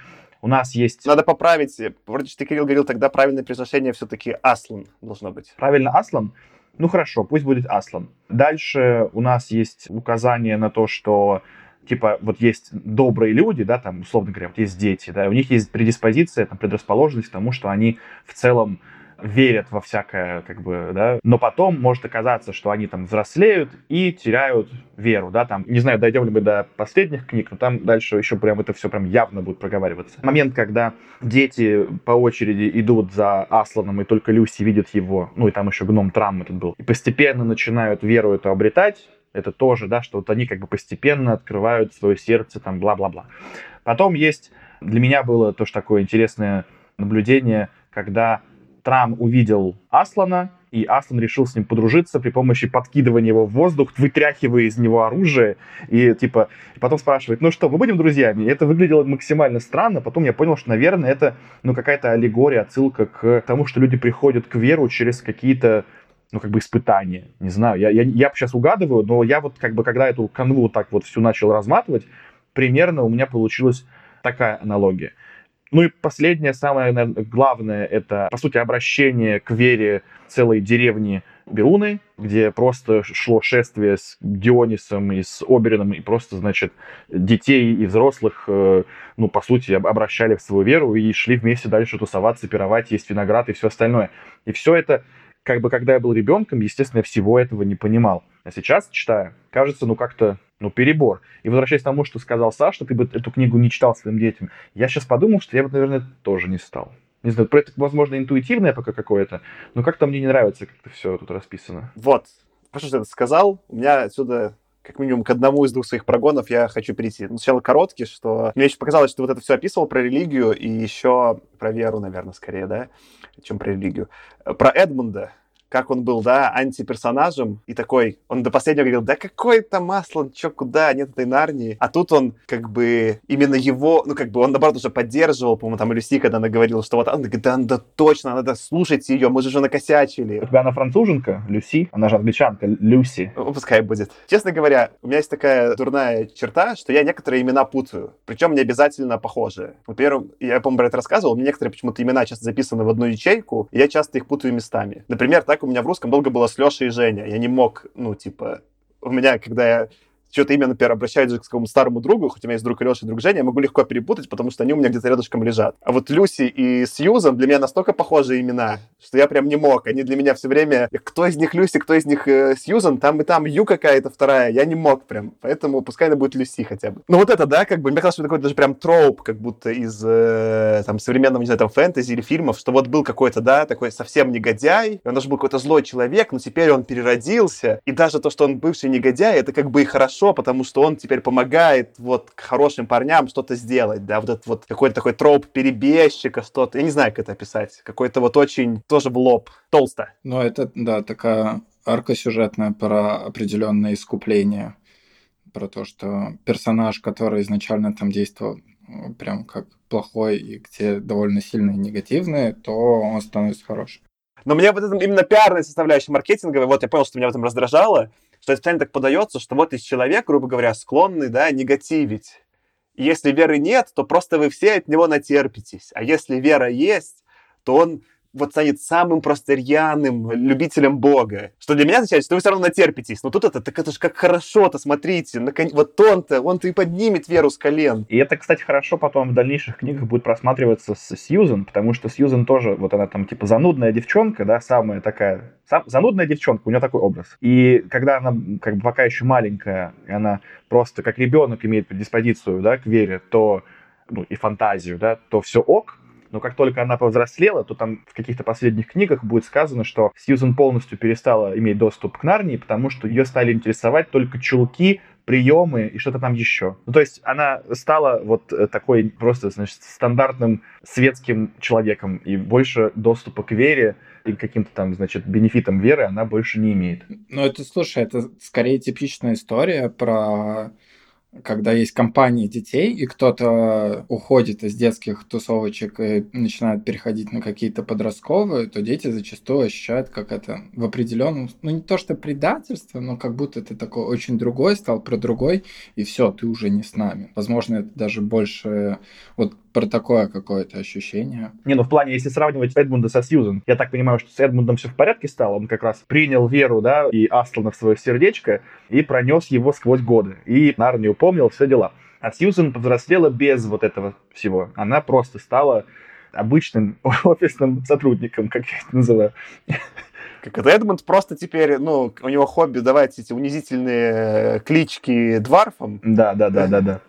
У нас есть... Надо поправить. Вроде что ты, Кирилл, говорил, тогда правильное произношение все-таки Аслан должно быть. Правильно, Аслан? Ну хорошо, пусть будет Аслан. Дальше у нас есть указание на то, что типа, вот есть добрые люди, да, там, условно говоря, вот есть дети, да, у них есть предиспозиция, там, предрасположенность к тому, что они в целом верят во всякое, как бы, да, но потом может оказаться, что они там взрослеют и теряют веру, да, там, не знаю, дойдем ли мы до последних книг, но там дальше еще прям это все прям явно будет проговариваться. Момент, когда дети по очереди идут за Асланом, и только Люси видит его, ну и там еще гном Трам этот был, и постепенно начинают веру эту обретать, это тоже, да, что вот они как бы постепенно открывают свое сердце, там, бла-бла-бла. Потом есть, для меня было тоже такое интересное наблюдение, когда Трам увидел Аслана, и Аслан решил с ним подружиться при помощи подкидывания его в воздух, вытряхивая из него оружие, и типа, и потом спрашивает, ну что, мы будем друзьями? И это выглядело максимально странно, потом я понял, что, наверное, это, ну, какая-то аллегория, отсылка к тому, что люди приходят к веру через какие-то ну, как бы испытание. Не знаю, я, я, я сейчас угадываю, но я вот как бы, когда эту канву так вот всю начал разматывать, примерно у меня получилась такая аналогия. Ну и последнее, самое наверное, главное, это, по сути, обращение к вере целой деревни Белуны, где просто шло шествие с Дионисом и с Оберином, и просто, значит, детей и взрослых, э, ну, по сути, обращали в свою веру и шли вместе дальше тусоваться, пировать, есть виноград и все остальное. И все это как бы, когда я был ребенком, естественно, я всего этого не понимал. А сейчас, читая, кажется, ну, как-то, ну, перебор. И возвращаясь к тому, что сказал Саша, что ты бы эту книгу не читал своим детям, я сейчас подумал, что я бы, наверное, тоже не стал. Не знаю, это, возможно, интуитивное пока какое-то, но как-то мне не нравится, как это все тут расписано. Вот. Хорошо, что ты это сказал. У меня отсюда как минимум к одному из двух своих прогонов я хочу перейти. Ну, сначала короткий, что мне еще показалось, что ты вот это все описывал про религию и еще про веру, наверное, скорее, да, чем про религию. Про Эдмунда как он был, да, антиперсонажем, и такой, он до последнего говорил, да какой там Маслан, чё, куда, нет этой Нарнии. А тут он, как бы, именно его, ну, как бы, он, наоборот, уже поддерживал, по-моему, там Люси, когда она говорила, что вот, он говорит, да, да, точно, надо слушать ее, мы же уже накосячили. У тебя она француженка, Люси, она же англичанка, Люси. Ну, пускай будет. Честно говоря, у меня есть такая дурная черта, что я некоторые имена путаю, причем не обязательно похожие. Например, я, по-моему, про это рассказывал, меня некоторые почему-то имена часто записаны в одну ячейку, и я часто их путаю местами. Например, так у меня в русском долго было с Лешей и Женя. Я не мог, ну, типа, у меня, когда я что-то имя, например, обращаюсь к какому-то старому другу, хоть у меня есть друг Леша и друг Женя, я могу легко перепутать, потому что они у меня где-то рядышком лежат. А вот Люси и Сьюзан для меня настолько похожие имена, что я прям не мог. Они для меня все время, кто из них Люси, кто из них э, Сьюзан, там и там Ю какая-то вторая, я не мог прям. Поэтому пускай она будет Люси хотя бы. Ну вот это, да, как бы, мне кажется, что такой даже прям троп, как будто из э, там современного, не знаю, там фэнтези или фильмов, что вот был какой-то, да, такой совсем негодяй, он даже был какой-то злой человек, но теперь он переродился, и даже то, что он бывший негодяй, это как бы и хорошо, потому что он теперь помогает вот хорошим парням что-то сделать, да, вот этот вот какой-то такой троп перебежчика, что-то, я не знаю, как это описать, какой-то вот очень тоже в лоб, толсто. Ну, это, да, такая арка сюжетная про определенное искупление, про то, что персонаж, который изначально там действовал э, прям как плохой и где довольно сильные негативные, то он становится хорошим. Но мне вот это именно пиарная составляющая маркетинговая, вот я понял, что меня в этом раздражало, что это так подается, что вот есть человек, грубо говоря, склонный, да, негативить. Если веры нет, то просто вы все от него натерпитесь. А если вера есть, то он вот станет самым просто рьяным любителем Бога. Что для меня означает, что вы все равно натерпитесь. Но тут это, так это же как хорошо-то, смотрите. Након... Вот он-то, он-то и поднимет веру с колен. И это, кстати, хорошо потом в дальнейших книгах будет просматриваться с Сьюзен, потому что Сьюзен тоже, вот она там типа занудная девчонка, да, самая такая, сам, занудная девчонка, у нее такой образ. И когда она как бы пока еще маленькая, и она просто как ребенок имеет предиспозицию, да, к вере, то ну, и фантазию, да, то все ок, но как только она повзрослела, то там в каких-то последних книгах будет сказано, что Сьюзен полностью перестала иметь доступ к Нарнии, потому что ее стали интересовать только чулки, приемы и что-то там еще. Ну, то есть она стала вот э, такой просто, значит, стандартным светским человеком, и больше доступа к вере и каким-то там, значит, бенефитам веры она больше не имеет. Ну, это, слушай, это скорее типичная история про когда есть компания детей, и кто-то уходит из детских тусовочек и начинает переходить на какие-то подростковые, то дети зачастую ощущают, как это в определенном, ну не то что предательство, но как будто ты такой очень другой, стал про другой, и все, ты уже не с нами. Возможно, это даже больше вот про такое какое-то ощущение. Не, ну в плане, если сравнивать Эдмунда со Сьюзен, я так понимаю, что с Эдмундом все в порядке стало, он как раз принял веру, да, и Астлана в свое сердечко, и пронес его сквозь годы, и Нарнию помнил, все дела. А Сьюзен повзрослела без вот этого всего. Она просто стала обычным офисным сотрудником, как я это называю. Как это Эдмунд просто теперь, ну, у него хобби давать эти унизительные клички дварфам. Да, да, да, да, да.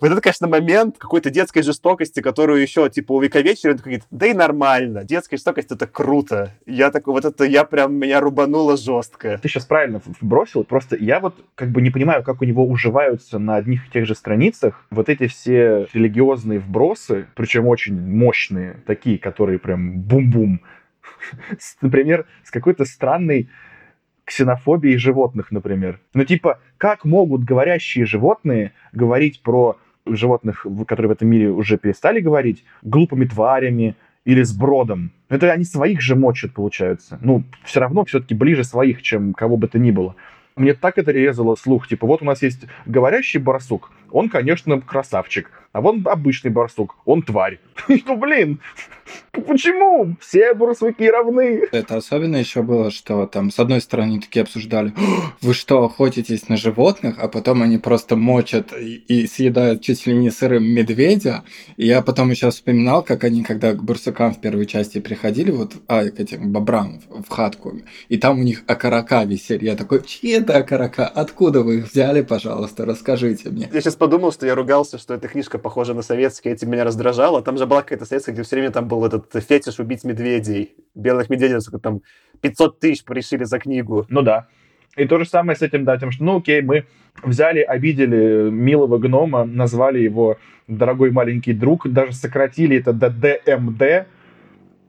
Вот это, конечно, момент какой-то детской жестокости, которую еще, типа, увековечивают, говорит, да и нормально, детская жестокость — это круто. Я такой, вот это я прям, меня рубануло жестко. Ты сейчас правильно бросил, просто я вот как бы не понимаю, как у него уживаются на одних и тех же страницах вот эти все религиозные вбросы, причем очень мощные, такие, которые прям бум-бум. Например, с какой-то странной ксенофобией животных, например. Ну, типа, как могут говорящие животные говорить про животных, которые в этом мире уже перестали говорить, глупыми тварями или с бродом? Это они своих же мочат, получается. Ну, все равно все-таки ближе своих, чем кого бы то ни было. Мне так это резало слух. Типа, вот у нас есть говорящий барсук. Он, конечно, красавчик. А вон обычный барсук. Он тварь. Ну, блин, почему? Все барсуки равны. Это особенно еще было, что там с одной стороны такие обсуждали, вы что, охотитесь на животных, а потом они просто мочат и, и съедают чуть ли не сырым медведя. И я потом еще вспоминал, как они, когда к барсукам в первой части приходили, вот, а, к этим бобрам в, в хатку, и там у них окорока висели. Я такой, чьи это окорока? Откуда вы их взяли, пожалуйста, расскажите мне. Я сейчас подумал, что я ругался, что эта книжка похожа на советские, этим меня раздражало. Там же была какая-то советская, где все время там был этот фетиш убить медведей. Белых медведей, там 500 тысяч решили за книгу. Ну да. И то же самое с этим, да, тем, что, ну окей, мы взяли, обидели милого гнома, назвали его дорогой маленький друг, даже сократили это до ДМД,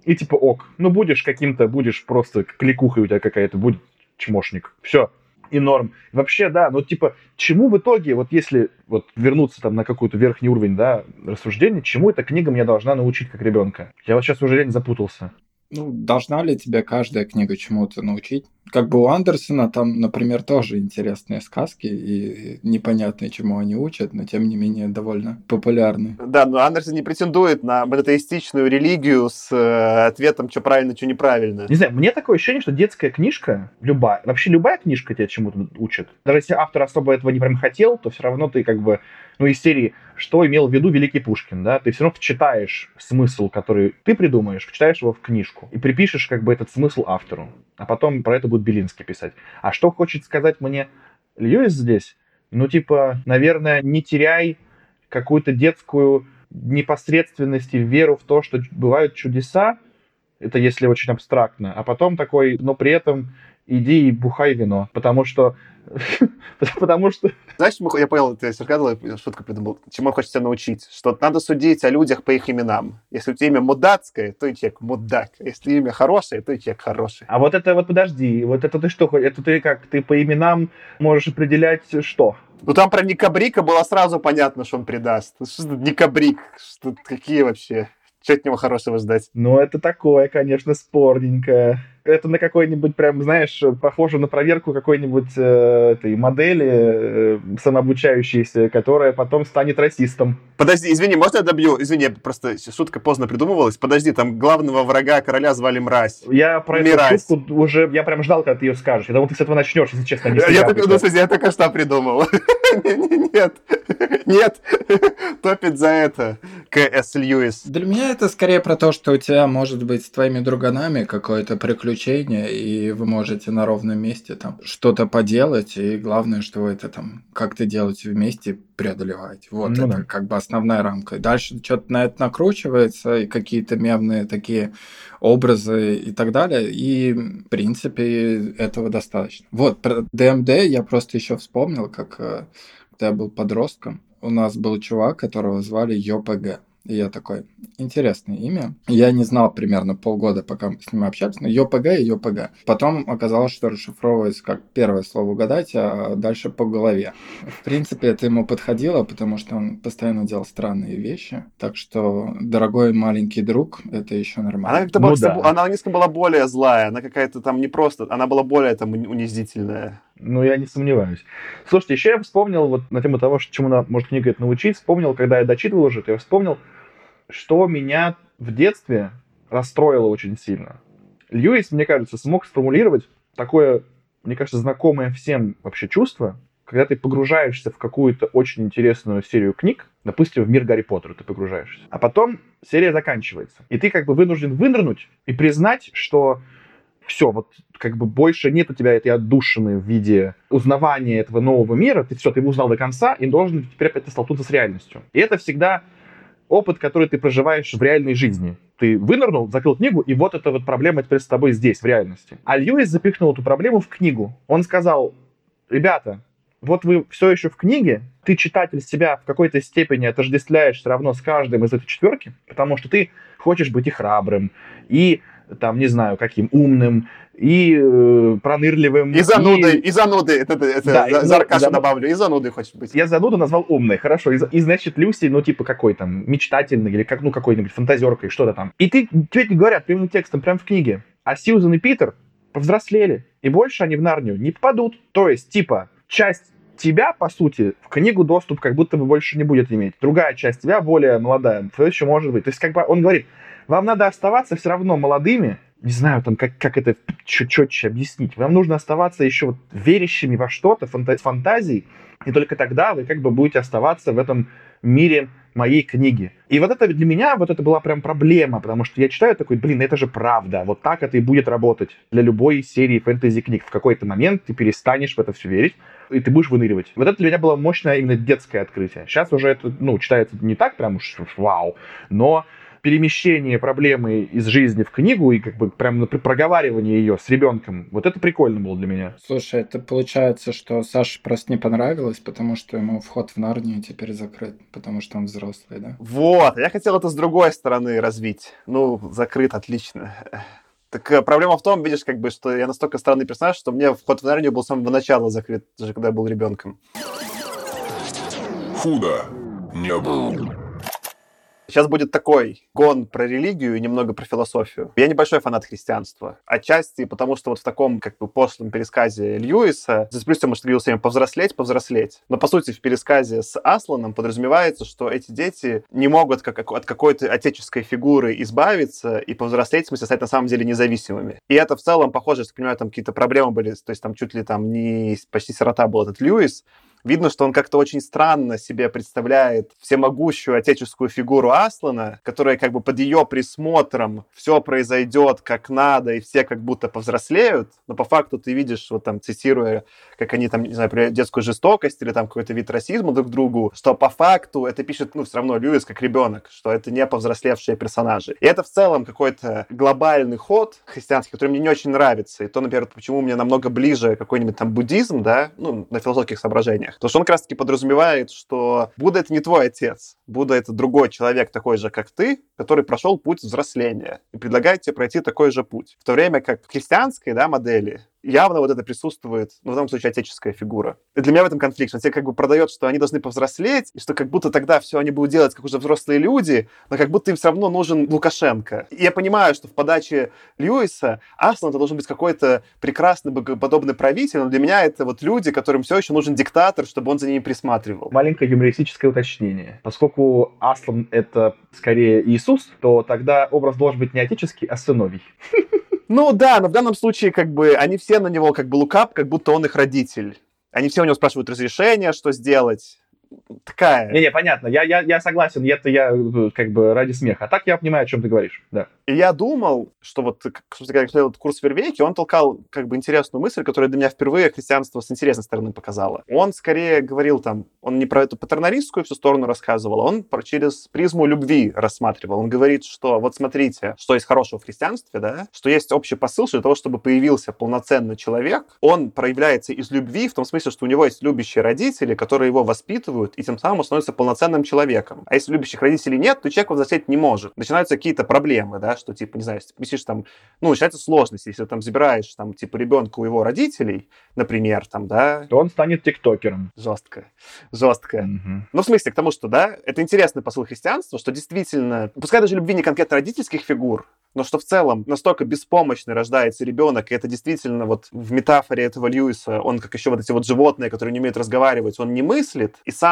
и типа ок, ну будешь каким-то, будешь просто кликухой у тебя какая-то, будет чмошник. Все, и норм. Вообще, да, но типа, чему в итоге, вот если вот вернуться там на какой-то верхний уровень, да, рассуждения, чему эта книга меня должна научить как ребенка? Я вот сейчас уже не запутался. Ну, должна ли тебя каждая книга чему-то научить? Как бы у Андерсона там, например, тоже интересные сказки и непонятно, чему они учат, но тем не менее довольно популярны. Да, но Андерсон не претендует на монотеистичную религию с э, ответом, что правильно, что неправильно. Не знаю, мне такое ощущение, что детская книжка, любая, вообще любая книжка тебя чему-то учит. Даже если автор особо этого не прям хотел, то все равно ты как бы ну, из серии, что имел в виду Великий Пушкин, да, ты все равно вчитаешь смысл, который ты придумаешь, вчитаешь его в книжку и припишешь как бы этот смысл автору, а потом про это будет Белинский писать. А что хочет сказать мне Льюис здесь? Ну, типа, наверное, не теряй какую-то детскую непосредственность и веру в то, что бывают чудеса, это если очень абстрактно, а потом такой, но при этом иди и бухай вино, потому что Потому что... Знаешь, я понял, ты Сергадова шутку придумал, чему я хочу тебя научить, что надо судить о людях по их именам. Если у тебя имя мудацкое, то и человек мудак. Если имя хорошее, то и человек хороший. А вот это вот подожди, вот это ты что, это ты как, ты по именам можешь определять что? Ну там про Никабрика было сразу понятно, что он предаст. Что Никабрик? Что, какие вообще? Что от него хорошего ждать? Ну, это такое, конечно, спорненькое это на какой-нибудь прям, знаешь, похоже на проверку какой-нибудь э, этой модели э, самообучающейся, которая потом станет расистом. Подожди, извини, можно я добью? Извини, просто шутка поздно придумывалась. Подожди, там главного врага короля звали Мразь. Я про Мирась. эту шутку уже, я прям ждал, когда ты ее скажешь. Я думал, ты с этого начнешь, если честно. Не я, так, ну, я только что придумал. Нет, нет, топит за это К.С. Льюис. Для меня это скорее про то, что у тебя может быть с твоими друганами какое-то приключение и вы можете на ровном месте там что-то поделать, и главное, что вы это там как-то делать вместе, преодолевать. Вот ну, это да. как бы основная рамка. Дальше что-то на это накручивается, и какие-то мемные такие образы и так далее, и в принципе этого достаточно. Вот, про ДМД я просто еще вспомнил, как э, когда я был подростком, у нас был чувак, которого звали ЙОПГ. И я такой, интересное имя. Я не знал примерно полгода, пока с ним общались, но ЙОПГ и ЙОПГ. Потом оказалось, что расшифровывается как первое слово угадать, а дальше по голове. В принципе, это ему подходило, потому что он постоянно делал странные вещи. Так что, дорогой маленький друг, это еще нормально. Она, как-то ну, была, да. она на английском была более злая, она какая-то там не просто, она была более там унизительная. Ну, я не сомневаюсь. Слушайте, еще я вспомнил вот на тему того, чему она может книга это научить, вспомнил, когда я дочитывал уже, я вспомнил, что меня в детстве расстроило очень сильно. Льюис, мне кажется, смог сформулировать такое, мне кажется, знакомое всем вообще чувство, когда ты погружаешься в какую-то очень интересную серию книг, допустим, в мир Гарри Поттера ты погружаешься, а потом серия заканчивается, и ты как бы вынужден вынырнуть и признать, что все, вот как бы больше нет у тебя этой отдушины в виде узнавания этого нового мира, ты все, ты его узнал до конца и должен теперь опять столкнуться с реальностью. И это всегда опыт, который ты проживаешь в реальной жизни. Ты вынырнул, закрыл книгу, и вот эта вот проблема теперь с тобой здесь, в реальности. А Льюис запихнул эту проблему в книгу. Он сказал, ребята, вот вы все еще в книге, ты, читатель, себя в какой-то степени отождествляешь все равно с каждым из этой четверки, потому что ты хочешь быть и храбрым, и там, не знаю, каким умным, и э, пронырливым. И занудой, и, и занудой, это, это да, за, за Аркашу зан... добавлю, и занудой хочет быть. Я зануду назвал умной, хорошо, и, и значит, Люси, ну, типа, какой там, мечтательный, или как, ну, какой-нибудь фантазеркой, что-то там. И ты, тебе говорят прямым текстом, прям в книге, а Сьюзан и Питер повзрослели, и больше они в Нарнию не попадут. То есть, типа, часть тебя, по сути, в книгу доступ как будто бы больше не будет иметь. Другая часть тебя, более молодая, все еще может быть. То есть, как бы он говорит, вам надо оставаться все равно молодыми, не знаю, там, как, как это чуть четче объяснить. Вам нужно оставаться еще вот верящими во что-то, фанта фантазией, и только тогда вы как бы будете оставаться в этом мире моей книги. И вот это для меня, вот это была прям проблема, потому что я читаю такой, блин, это же правда, вот так это и будет работать для любой серии фэнтези-книг. В какой-то момент ты перестанешь в это все верить, и ты будешь выныривать. Вот это для меня было мощное именно детское открытие. Сейчас уже это, ну, читается не так прям уж вау, но перемещение проблемы из жизни в книгу и как бы прям проговаривание ее с ребенком, вот это прикольно было для меня. Слушай, это получается, что Саше просто не понравилось, потому что ему вход в Нарнию теперь закрыт, потому что он взрослый, да? Вот, я хотел это с другой стороны развить. Ну, закрыт, отлично. Так э, проблема в том, видишь, как бы, что я настолько странный персонаж, что мне вход в Нарнию был с самого начала закрыт, даже когда я был ребенком. Худо не был. Сейчас будет такой гон про религию и немного про философию. Я небольшой фанат христианства. Отчасти потому, что вот в таком как бы пошлом пересказе Льюиса за плюс может все время повзрослеть, повзрослеть. Но по сути в пересказе с Асланом подразумевается, что эти дети не могут как, от какой-то отеческой фигуры избавиться и повзрослеть, в смысле стать на самом деле независимыми. И это в целом похоже, что, понимаю, там какие-то проблемы были, то есть там чуть ли там не почти сирота был этот Льюис, видно, что он как-то очень странно себе представляет всемогущую отеческую фигуру Аслана, которая как бы под ее присмотром все произойдет как надо, и все как будто повзрослеют, но по факту ты видишь, вот там, цитируя, как они там, не знаю, детскую жестокость или там какой-то вид расизма друг к другу, что по факту это пишет, ну, все равно Льюис как ребенок, что это не повзрослевшие персонажи. И это в целом какой-то глобальный ход христианский, который мне не очень нравится. И то, например, почему мне намного ближе какой-нибудь там буддизм, да, ну, на философских соображениях, отношениях. Потому что он как раз-таки подразумевает, что Будда — это не твой отец. Будда — это другой человек, такой же, как ты, который прошел путь взросления и предлагает тебе пройти такой же путь. В то время как в христианской да, модели явно вот это присутствует, ну, в данном случае, отеческая фигура. И для меня в этом конфликт. Он тебе как бы продает, что они должны повзрослеть, и что как будто тогда все они будут делать, как уже взрослые люди, но как будто им все равно нужен Лукашенко. И я понимаю, что в подаче Льюиса Аслан должен быть какой-то прекрасный, богоподобный правитель, но для меня это вот люди, которым все еще нужен диктатор, чтобы он за ними присматривал. Маленькое юмористическое уточнение. Поскольку Аслан — это скорее Иисус, то тогда образ должен быть не отеческий, а сыновий. Ну да, но в данном случае как бы они все на него как бы лукап, как будто он их родитель. Они все у него спрашивают разрешения, что сделать такая. Не-не, понятно. Я, я, я согласен, это я э, как бы ради смеха. А так я понимаю, о чем ты говоришь, да. И я думал, что вот, собственно, когда я смотрел этот курс Вервейки, он толкал как бы интересную мысль, которая для меня впервые христианство с интересной стороны показала. Он скорее говорил там, он не про эту патерналистскую всю сторону рассказывал, а он про, через призму любви рассматривал. Он говорит, что вот смотрите, что есть хорошего в христианстве, да, что есть общий посыл, что для того, чтобы появился полноценный человек, он проявляется из любви, в том смысле, что у него есть любящие родители, которые его воспитывают, и тем самым становится полноценным человеком. А если любящих родителей нет, то человек взрослеть не может. Начинаются какие-то проблемы, да, что, типа, не знаю, если ты пишешь там, ну, начинается сложность, если ты там забираешь, там, типа, ребенка у его родителей, например, там, да. То он станет тиктокером. Жестко. Жестко. Угу. Ну, в смысле, к тому, что, да, это интересный посыл христианства, что действительно, пускай даже любви не конкретно родительских фигур, но что в целом настолько беспомощный рождается ребенок, и это действительно вот в метафоре этого Льюиса, он как еще вот эти вот животные, которые не умеют разговаривать, он не мыслит, и сам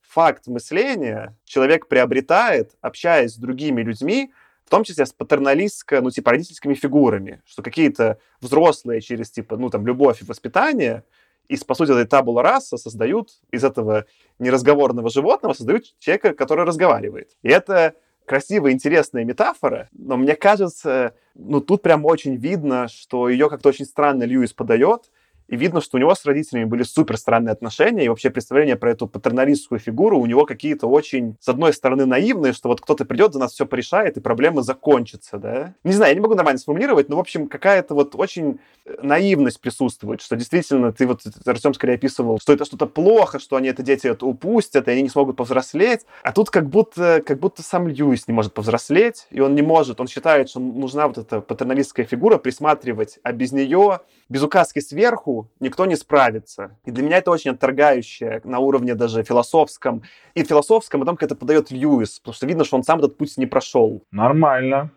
факт мышления человек приобретает, общаясь с другими людьми, в том числе с патерналистско, ну, типа, родительскими фигурами, что какие-то взрослые через, типа, ну, там, любовь и воспитание из, по сути, этой табула раса создают из этого неразговорного животного, создают человека, который разговаривает. И это красивая, интересная метафора, но мне кажется, ну, тут прям очень видно, что ее как-то очень странно Льюис подает, и видно, что у него с родителями были супер странные отношения, и вообще представление про эту патерналистскую фигуру у него какие-то очень, с одной стороны, наивные, что вот кто-то придет, за нас все порешает, и проблемы закончатся, да? Не знаю, я не могу нормально сформулировать, но, в общем, какая-то вот очень э, наивность присутствует, что действительно ты вот, Артем скорее описывал, что это что-то плохо, что они это дети это упустят, и они не смогут повзрослеть, а тут как будто, как будто сам Льюис не может повзрослеть, и он не может, он считает, что нужна вот эта патерналистская фигура, присматривать, а без нее, без указки сверху, никто не справится. И для меня это очень отторгающее на уровне даже философском. И философском, и том, как это подает Льюис, потому что видно, что он сам этот путь не прошел. Нормально.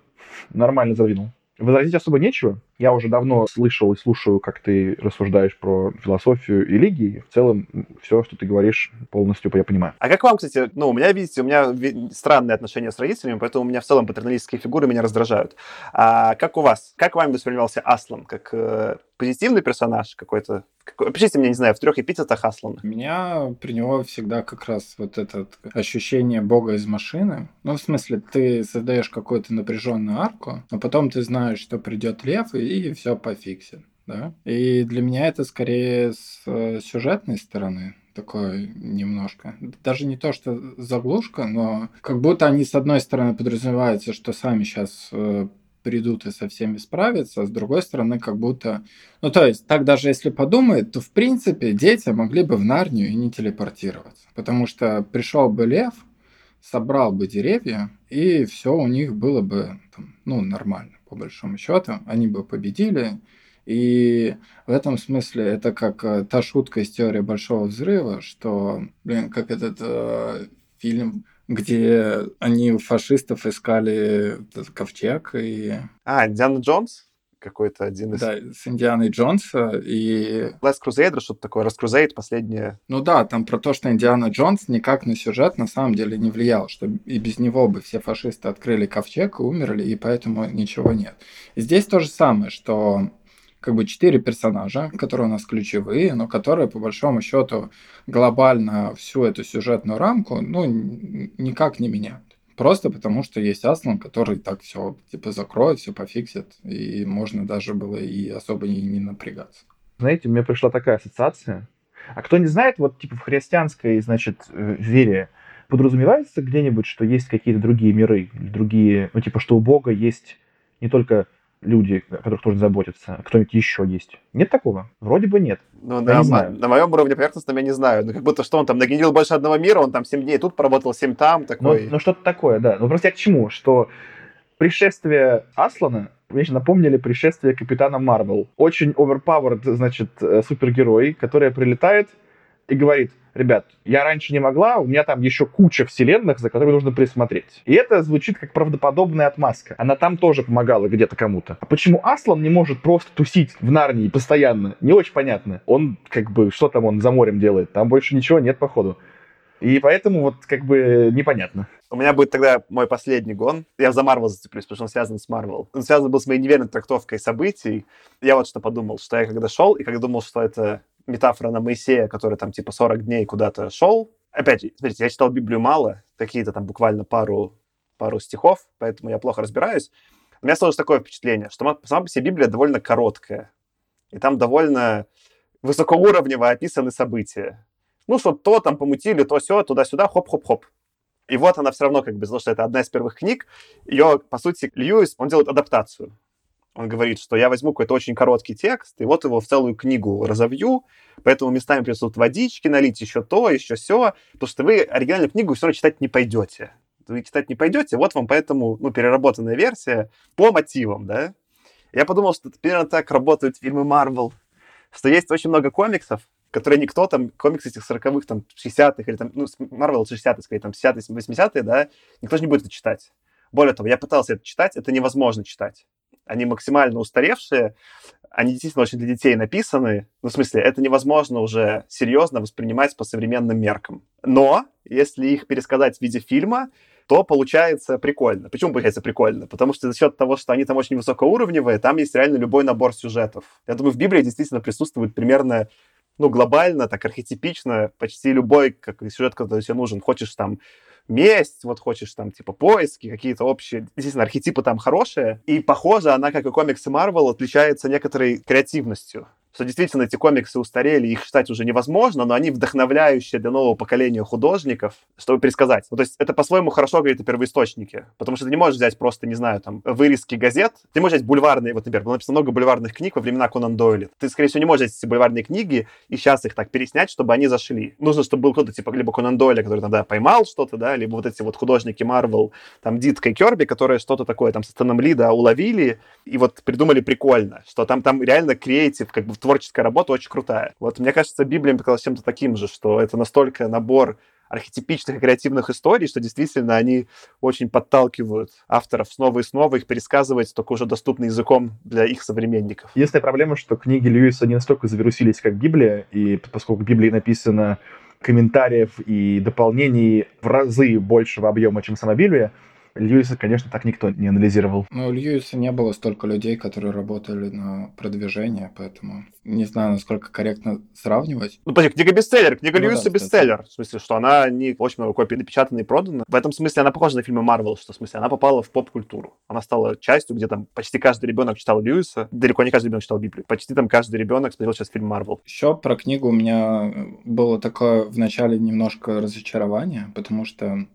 Нормально задвинул. Возразить особо нечего. Я уже давно слышал и слушаю, как ты рассуждаешь про философию и религии. В целом, все, что ты говоришь, полностью я понимаю. А как вам, кстати, ну, у меня, видите, у меня странные отношения с родителями, поэтому у меня в целом патерналистские фигуры меня раздражают. А как у вас? Как вами воспринимался Аслан? Как э, позитивный персонаж какой-то? Какой... Пишите мне, не знаю, в трех эпитетах Аслана. У меня при него всегда как раз вот это ощущение бога из машины. Ну, в смысле, ты создаешь какую-то напряженную арку, но потом ты знаешь, что придет лев, и и все пофиксит. Да? И для меня это скорее с э, сюжетной стороны такое немножко. Даже не то, что заглушка, но как будто они с одной стороны подразумеваются, что сами сейчас э, придут и со всеми справятся, а с другой стороны, как будто... Ну, то есть, так даже если подумать, то, в принципе, дети могли бы в Нарнию и не телепортироваться. Потому что пришел бы лев, собрал бы деревья, и все у них было бы, там, ну, нормально по большому счету. Они бы победили. И в этом смысле это как э, та шутка из теории большого взрыва, что, блин, как этот э, фильм где они у фашистов искали этот ковчег и... А, Индиана Джонс? Какой-то один из... Да, с Индианой Джонса и... Last Crusader, что-то такое, Last Crusade, последнее. Ну да, там про то, что Индиана Джонс никак на сюжет на самом деле не влиял, что и без него бы все фашисты открыли ковчег и умерли, и поэтому ничего нет. И здесь то же самое, что как бы четыре персонажа, которые у нас ключевые, но которые, по большому счету, глобально всю эту сюжетную рамку, ну, никак не меняют. Просто потому, что есть Аслан, который так все типа закроет, все пофиксит, и можно даже было и особо не, не напрягаться. Знаете, меня пришла такая ассоциация. А кто не знает, вот типа в христианской, значит, э, вере подразумевается где-нибудь, что есть какие-то другие миры, другие, ну типа, что у Бога есть не только люди, о которых тоже заботятся, кто-нибудь еще есть. Нет такого? Вроде бы нет. Ну, я на, знаю. на моем уровне поверхностном я не знаю. Ну, как будто что он там нагенерил больше одного мира, он там 7 дней тут поработал, 7 там, такой. Ну, ну что-то такое, да. Ну, просто я к чему? Что пришествие Аслана мне напомнили пришествие Капитана Марвел. Очень overpowered, значит, э, супергерой, который прилетает и говорит, ребят, я раньше не могла, у меня там еще куча вселенных, за которыми нужно присмотреть. И это звучит как правдоподобная отмазка. Она там тоже помогала где-то кому-то. А почему Аслан не может просто тусить в Нарнии постоянно? Не очень понятно. Он, как бы, что там он за морем делает? Там больше ничего нет, походу. И поэтому вот как бы непонятно. У меня будет тогда мой последний гон. Я за Марвел зацеплюсь, потому что он связан с Марвел. Он связан был с моей неверной трактовкой событий. Я вот что подумал, что я когда шел, и когда думал, что это метафора на Моисея, который там типа 40 дней куда-то шел. Опять, смотрите, я читал Библию мало, какие-то там буквально пару, пару стихов, поэтому я плохо разбираюсь. У меня сложилось такое впечатление, что сама по себе Библия довольно короткая. И там довольно высокоуровнево описаны события. Ну, что то там помутили, то все, туда-сюда, хоп-хоп-хоп. И вот она все равно, как бы, потому что это одна из первых книг, ее, по сути, Льюис, он делает адаптацию. Он говорит, что я возьму какой-то очень короткий текст, и вот его в целую книгу разовью, поэтому местами придется водички налить, еще то, еще все, потому что вы оригинальную книгу все равно читать не пойдете. Вы читать не пойдете, вот вам поэтому ну, переработанная версия по мотивам, да. Я подумал, что примерно так работают фильмы Марвел, что есть очень много комиксов, которые никто там, комиксы этих 40-х, там, 60-х, или там, ну, Марвел 60-х, скорее, там, 70-е, 80-е, да, никто же не будет это читать. Более того, я пытался это читать, это невозможно читать они максимально устаревшие, они действительно очень для детей написаны. Ну, в смысле, это невозможно уже серьезно воспринимать по современным меркам. Но если их пересказать в виде фильма, то получается прикольно. Почему получается прикольно? Потому что за счет того, что они там очень высокоуровневые, там есть реально любой набор сюжетов. Я думаю, в Библии действительно присутствует примерно ну, глобально, так архетипично, почти любой как, сюжет, который тебе нужен. Хочешь там месть, вот хочешь там типа поиски, какие-то общие, естественно, архетипы там хорошие. И похоже, она, как и комиксы Марвел, отличается некоторой креативностью что действительно эти комиксы устарели, их читать уже невозможно, но они вдохновляющие для нового поколения художников, чтобы пересказать. Ну, то есть это по-своему хорошо говорит о первоисточнике, потому что ты не можешь взять просто, не знаю, там, вырезки газет, ты можешь взять бульварные, вот, например, было написано много бульварных книг во времена Конан Дойля. Ты, скорее всего, не можешь взять эти бульварные книги и сейчас их так переснять, чтобы они зашли. Нужно, чтобы был кто-то, типа, либо Конан Дойля, который тогда поймал что-то, да, либо вот эти вот художники Марвел, там, Дитка и Керби, которые что-то такое там со Стэном Лида уловили и вот придумали прикольно, что там, там реально креатив, как бы творческая работа очень крутая. Вот мне кажется, Библия показалась чем-то таким же, что это настолько набор архетипичных и креативных историй, что действительно они очень подталкивают авторов снова и снова их пересказывать, только уже доступным языком для их современников. Единственная проблема, что книги Льюиса не настолько завирусились, как Библия, и поскольку в Библии написано комментариев и дополнений в разы большего объема, чем сама Библия, Льюиса, конечно, так никто не анализировал. Ну, у Льюиса не было столько людей, которые работали на продвижение, поэтому не знаю, насколько корректно сравнивать. Ну, подожди, книга бестселлер, книга ну, Льюиса да, бестселлер. В смысле, что она не очень много копий напечатана и продана. В этом смысле она похожа на фильмы Марвел, что в смысле она попала в поп-культуру. Она стала частью, где там почти каждый ребенок читал Льюиса. Далеко не каждый ребенок читал Библию. Почти там каждый ребенок смотрел сейчас фильм Марвел. Еще про книгу у меня было такое в начале немножко разочарование, потому что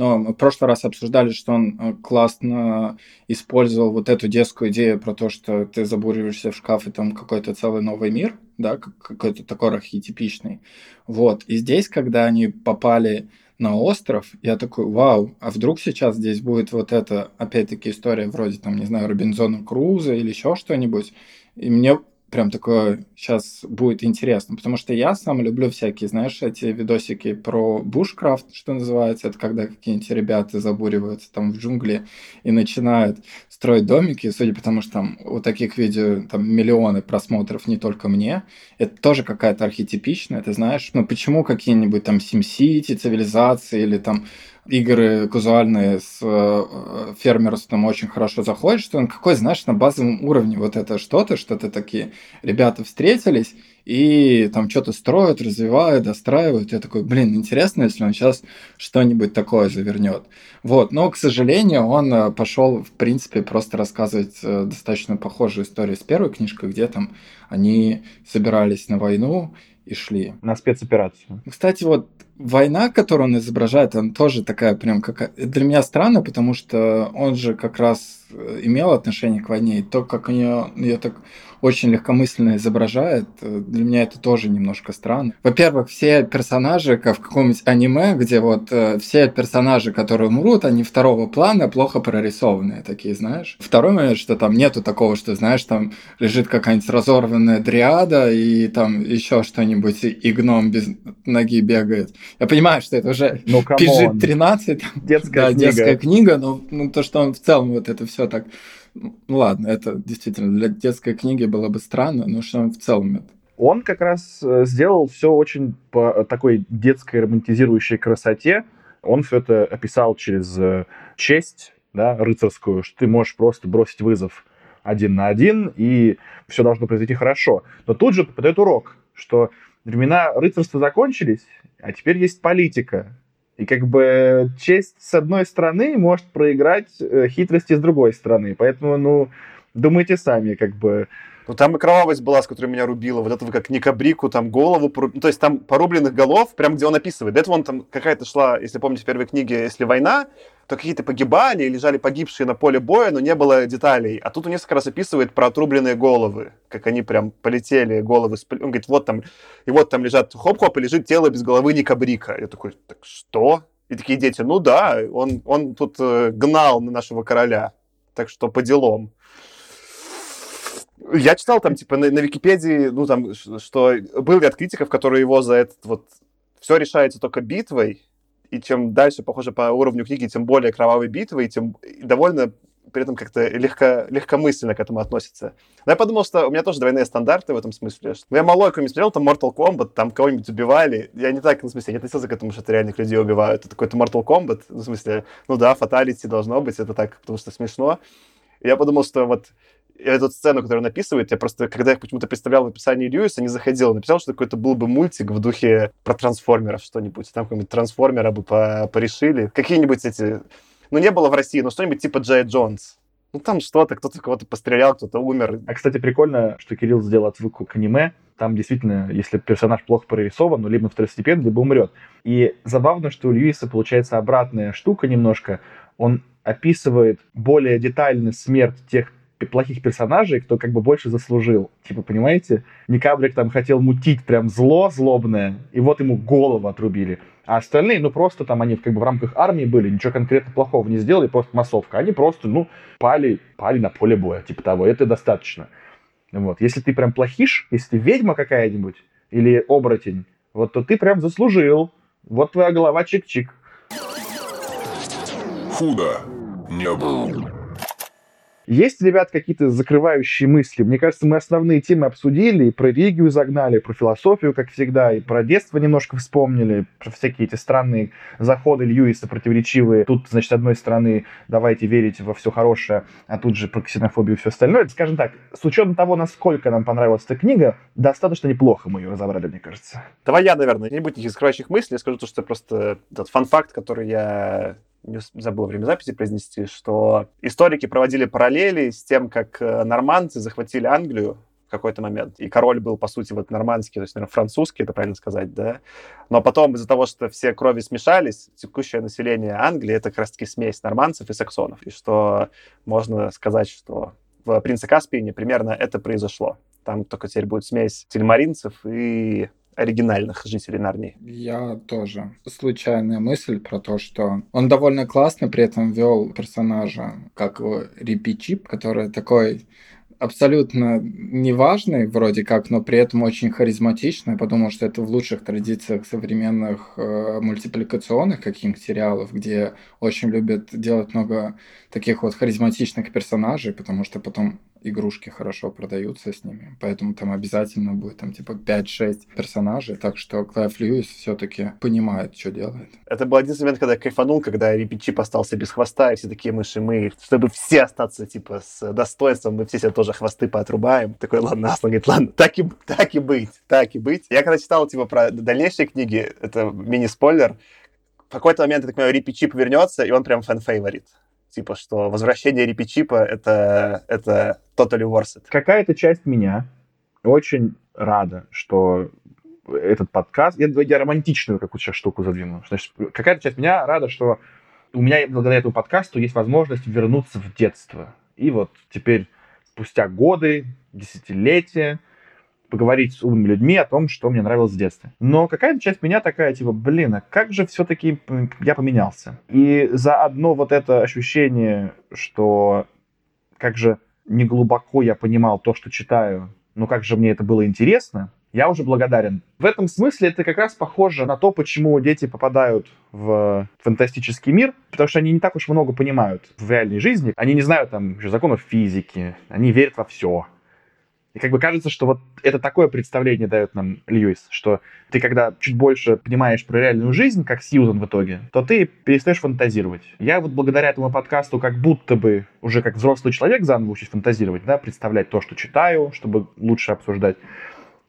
но мы в прошлый раз обсуждали, что он э, классно использовал вот эту детскую идею про то, что ты забуриваешься в шкаф, и там какой-то целый новый мир, да, какой-то такой архетипичный. Вот. И здесь, когда они попали на остров, я такой, вау, а вдруг сейчас здесь будет вот эта, опять-таки, история вроде, там, не знаю, Робинзона Круза или еще что-нибудь. И мне прям такое сейчас будет интересно, потому что я сам люблю всякие, знаешь, эти видосики про бушкрафт, что называется, это когда какие-нибудь ребята забуриваются там в джунгли и начинают строить домики, судя по тому, что там у таких видео там миллионы просмотров не только мне, это тоже какая-то архетипичная, ты знаешь, ну почему какие-нибудь там SimCity, цивилизации или там игры казуальные с э, фермерством очень хорошо заходят, что он какой, знаешь, на базовом уровне вот это что-то, что-то такие ребята встретились и там что-то строят, развивают, достраивают. Я такой, блин, интересно, если он сейчас что-нибудь такое завернет. Вот, но, к сожалению, он э, пошел, в принципе, просто рассказывать э, достаточно похожую историю с первой книжкой, где там они собирались на войну и шли. На спецоперацию. Кстати, вот война, которую он изображает, она тоже такая прям как для меня странно, потому что он же как раз э, имел отношение к войне, и то, как у нее ее так очень легкомысленно изображает, э, для меня это тоже немножко странно. Во-первых, все персонажи, как в каком-нибудь аниме, где вот э, все персонажи, которые умрут, они второго плана, плохо прорисованные такие, знаешь. Второй момент, что там нету такого, что, знаешь, там лежит какая-нибудь разорванная дриада и там еще что-нибудь, и гном без ноги бегает. Я понимаю, что это уже ну, PG-13, детская, да, книга. детская книга, но ну, то, что он в целом вот это все так ну ладно, это действительно для детской книги было бы странно, но что в целом это он как раз э, сделал все очень по такой детской романтизирующей красоте. Он все это описал через э, честь, да, рыцарскую, что ты можешь просто бросить вызов один на один, и все должно произойти хорошо. Но тут же подает урок, что времена рыцарства закончились, а теперь есть политика. И как бы честь с одной стороны может проиграть э, хитрости с другой стороны. Поэтому, ну, думайте сами, как бы... Ну, там и кровавость была, с которой меня рубила. Вот это вы как Никабрику, там голову... Ну, то есть там порубленных голов, прям где он описывает. До этого он там какая-то шла, если помните в первой книге, если война, то какие-то погибали, лежали погибшие на поле боя, но не было деталей. А тут он несколько раз описывает про отрубленные головы, как они прям полетели, головы... Сп... Он говорит, вот там, и вот там лежат хоп-хоп, и лежит тело без головы Никабрика. Я такой, так что? И такие дети, ну да, он, он тут э, гнал на нашего короля, так что по делам. Я читал там, типа, на, на Википедии, ну, там, что был ряд критиков, которые его за этот вот... Все решается только битвой, и чем дальше, похоже, по уровню книги, тем более кровавой битвы, и тем и довольно при этом как-то легко, легкомысленно к этому относится. Но я подумал, что у меня тоже двойные стандарты в этом смысле. Ну, я малой какой-нибудь смотрел, там Mortal Kombat, там кого-нибудь убивали. Я не так, ну, в смысле, не относился к этому, что это реальных людей убивают. Это какой-то Mortal Kombat. Ну, в смысле, ну да, фаталити должно быть, это так, потому что смешно. И я подумал, что вот эту сцену, которую он описывает, я просто, когда я почему-то представлял в описании Льюиса, не заходил, написал, что какой-то был бы мультик в духе про трансформеров что-нибудь, там какой-нибудь трансформера бы по порешили. Какие-нибудь эти... Ну, не было в России, но что-нибудь типа Джей Джонс. Ну, там что-то, кто-то кого-то пострелял, кто-то умер. А, кстати, прикольно, что Кирилл сделал отсылку к аниме. Там действительно, если персонаж плохо прорисован, ну, либо второстепенный, либо умрет. И забавно, что у Льюиса получается обратная штука немножко. Он описывает более детально смерть тех плохих персонажей, кто как бы больше заслужил. Типа, понимаете? Никабрик там хотел мутить прям зло злобное, и вот ему голову отрубили. А остальные, ну, просто там они как бы в рамках армии были, ничего конкретно плохого не сделали, просто массовка. Они просто, ну, пали, пали на поле боя, типа того. Это достаточно. Вот. Если ты прям плохиш, если ты ведьма какая-нибудь или оборотень, вот то ты прям заслужил. Вот твоя голова чик-чик. Худо не было. Есть, ребят, какие-то закрывающие мысли? Мне кажется, мы основные темы обсудили, и про религию загнали, про философию, как всегда, и про детство немножко вспомнили, про всякие эти странные заходы Льюиса противоречивые. Тут, значит, одной стороны, давайте верить во все хорошее, а тут же про ксенофобию и все остальное. Скажем так, с учетом того, насколько нам понравилась эта книга, достаточно неплохо мы ее разобрали, мне кажется. Давай я, наверное, не будет никаких закрывающих мыслей, я скажу то, что просто этот фан-факт, который я забыл время записи произнести, что историки проводили параллели с тем, как э, нормандцы захватили Англию в какой-то момент, и король был, по сути, вот нормандский, то есть, наверное, французский, это правильно сказать, да, но потом из-за того, что все крови смешались, текущее население Англии — это как раз-таки смесь нормандцев и саксонов, и что можно сказать, что в «Принце Каспине» примерно это произошло. Там только теперь будет смесь тельмаринцев и оригинальных жителей Нарнии. Я тоже. Случайная мысль про то, что он довольно классно при этом вел персонажа, как его Рипичип, который такой абсолютно неважный вроде как, но при этом очень харизматичный, потому что это в лучших традициях современных э, мультипликационных каких-нибудь сериалов, где очень любят делать много таких вот харизматичных персонажей, потому что потом игрушки хорошо продаются с ними, поэтому там обязательно будет там типа 5-6 персонажей, так что Клайв Льюис все-таки понимает, что делает. Это был один момент, когда я кайфанул, когда Репичип остался без хвоста, и все такие мыши, мы, чтобы все остаться типа с достоинством, мы все себе тоже хвосты поотрубаем. Такой, ладно, Аслан говорит, ладно, так и, так и быть, так и быть. Я когда читал типа про дальнейшие книги, это мини-спойлер, в какой-то момент, я так понимаю, Рипи вернется, и он прям fan favorite типа, что возвращение Рипичипа это, это totally worth it. Какая-то часть меня очень рада, что этот подкаст... Я, я романтичную какую-то штуку задвину. Значит, какая-то часть меня рада, что у меня благодаря этому подкасту есть возможность вернуться в детство. И вот теперь, спустя годы, десятилетия, поговорить с умными людьми о том, что мне нравилось в детстве. Но какая-то часть меня такая, типа, блин, а как же все-таки я поменялся? И за одно вот это ощущение, что как же не глубоко я понимал то, что читаю, но как же мне это было интересно, я уже благодарен. В этом смысле это как раз похоже на то, почему дети попадают в фантастический мир, потому что они не так уж много понимают в реальной жизни. Они не знают там законов физики, они верят во все. И как бы кажется, что вот это такое представление дает нам Льюис, что ты когда чуть больше понимаешь про реальную жизнь, как Сьюзан в итоге, то ты перестаешь фантазировать. Я вот благодаря этому подкасту как будто бы уже как взрослый человек заново учусь фантазировать, да, представлять то, что читаю, чтобы лучше обсуждать.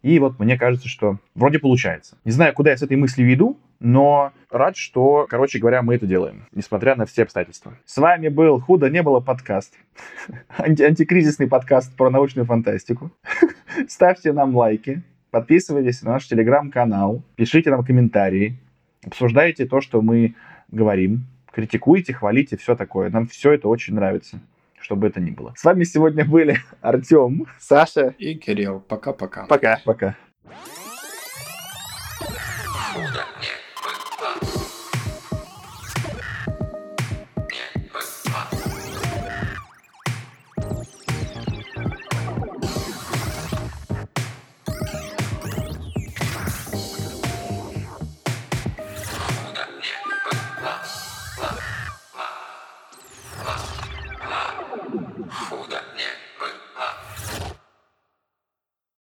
И вот мне кажется, что вроде получается. Не знаю, куда я с этой мыслью веду, но рад, что, короче говоря, мы это делаем, несмотря на все обстоятельства. С вами был «Худо не было» подкаст. Анти антикризисный подкаст про научную фантастику. Ставьте нам лайки, подписывайтесь на наш телеграм-канал, пишите нам комментарии, обсуждайте то, что мы говорим, критикуйте, хвалите, все такое. Нам все это очень нравится что бы это ни было. С вами сегодня были Артем, Саша и Кирилл. Пока-пока. Пока. Пока. Пока.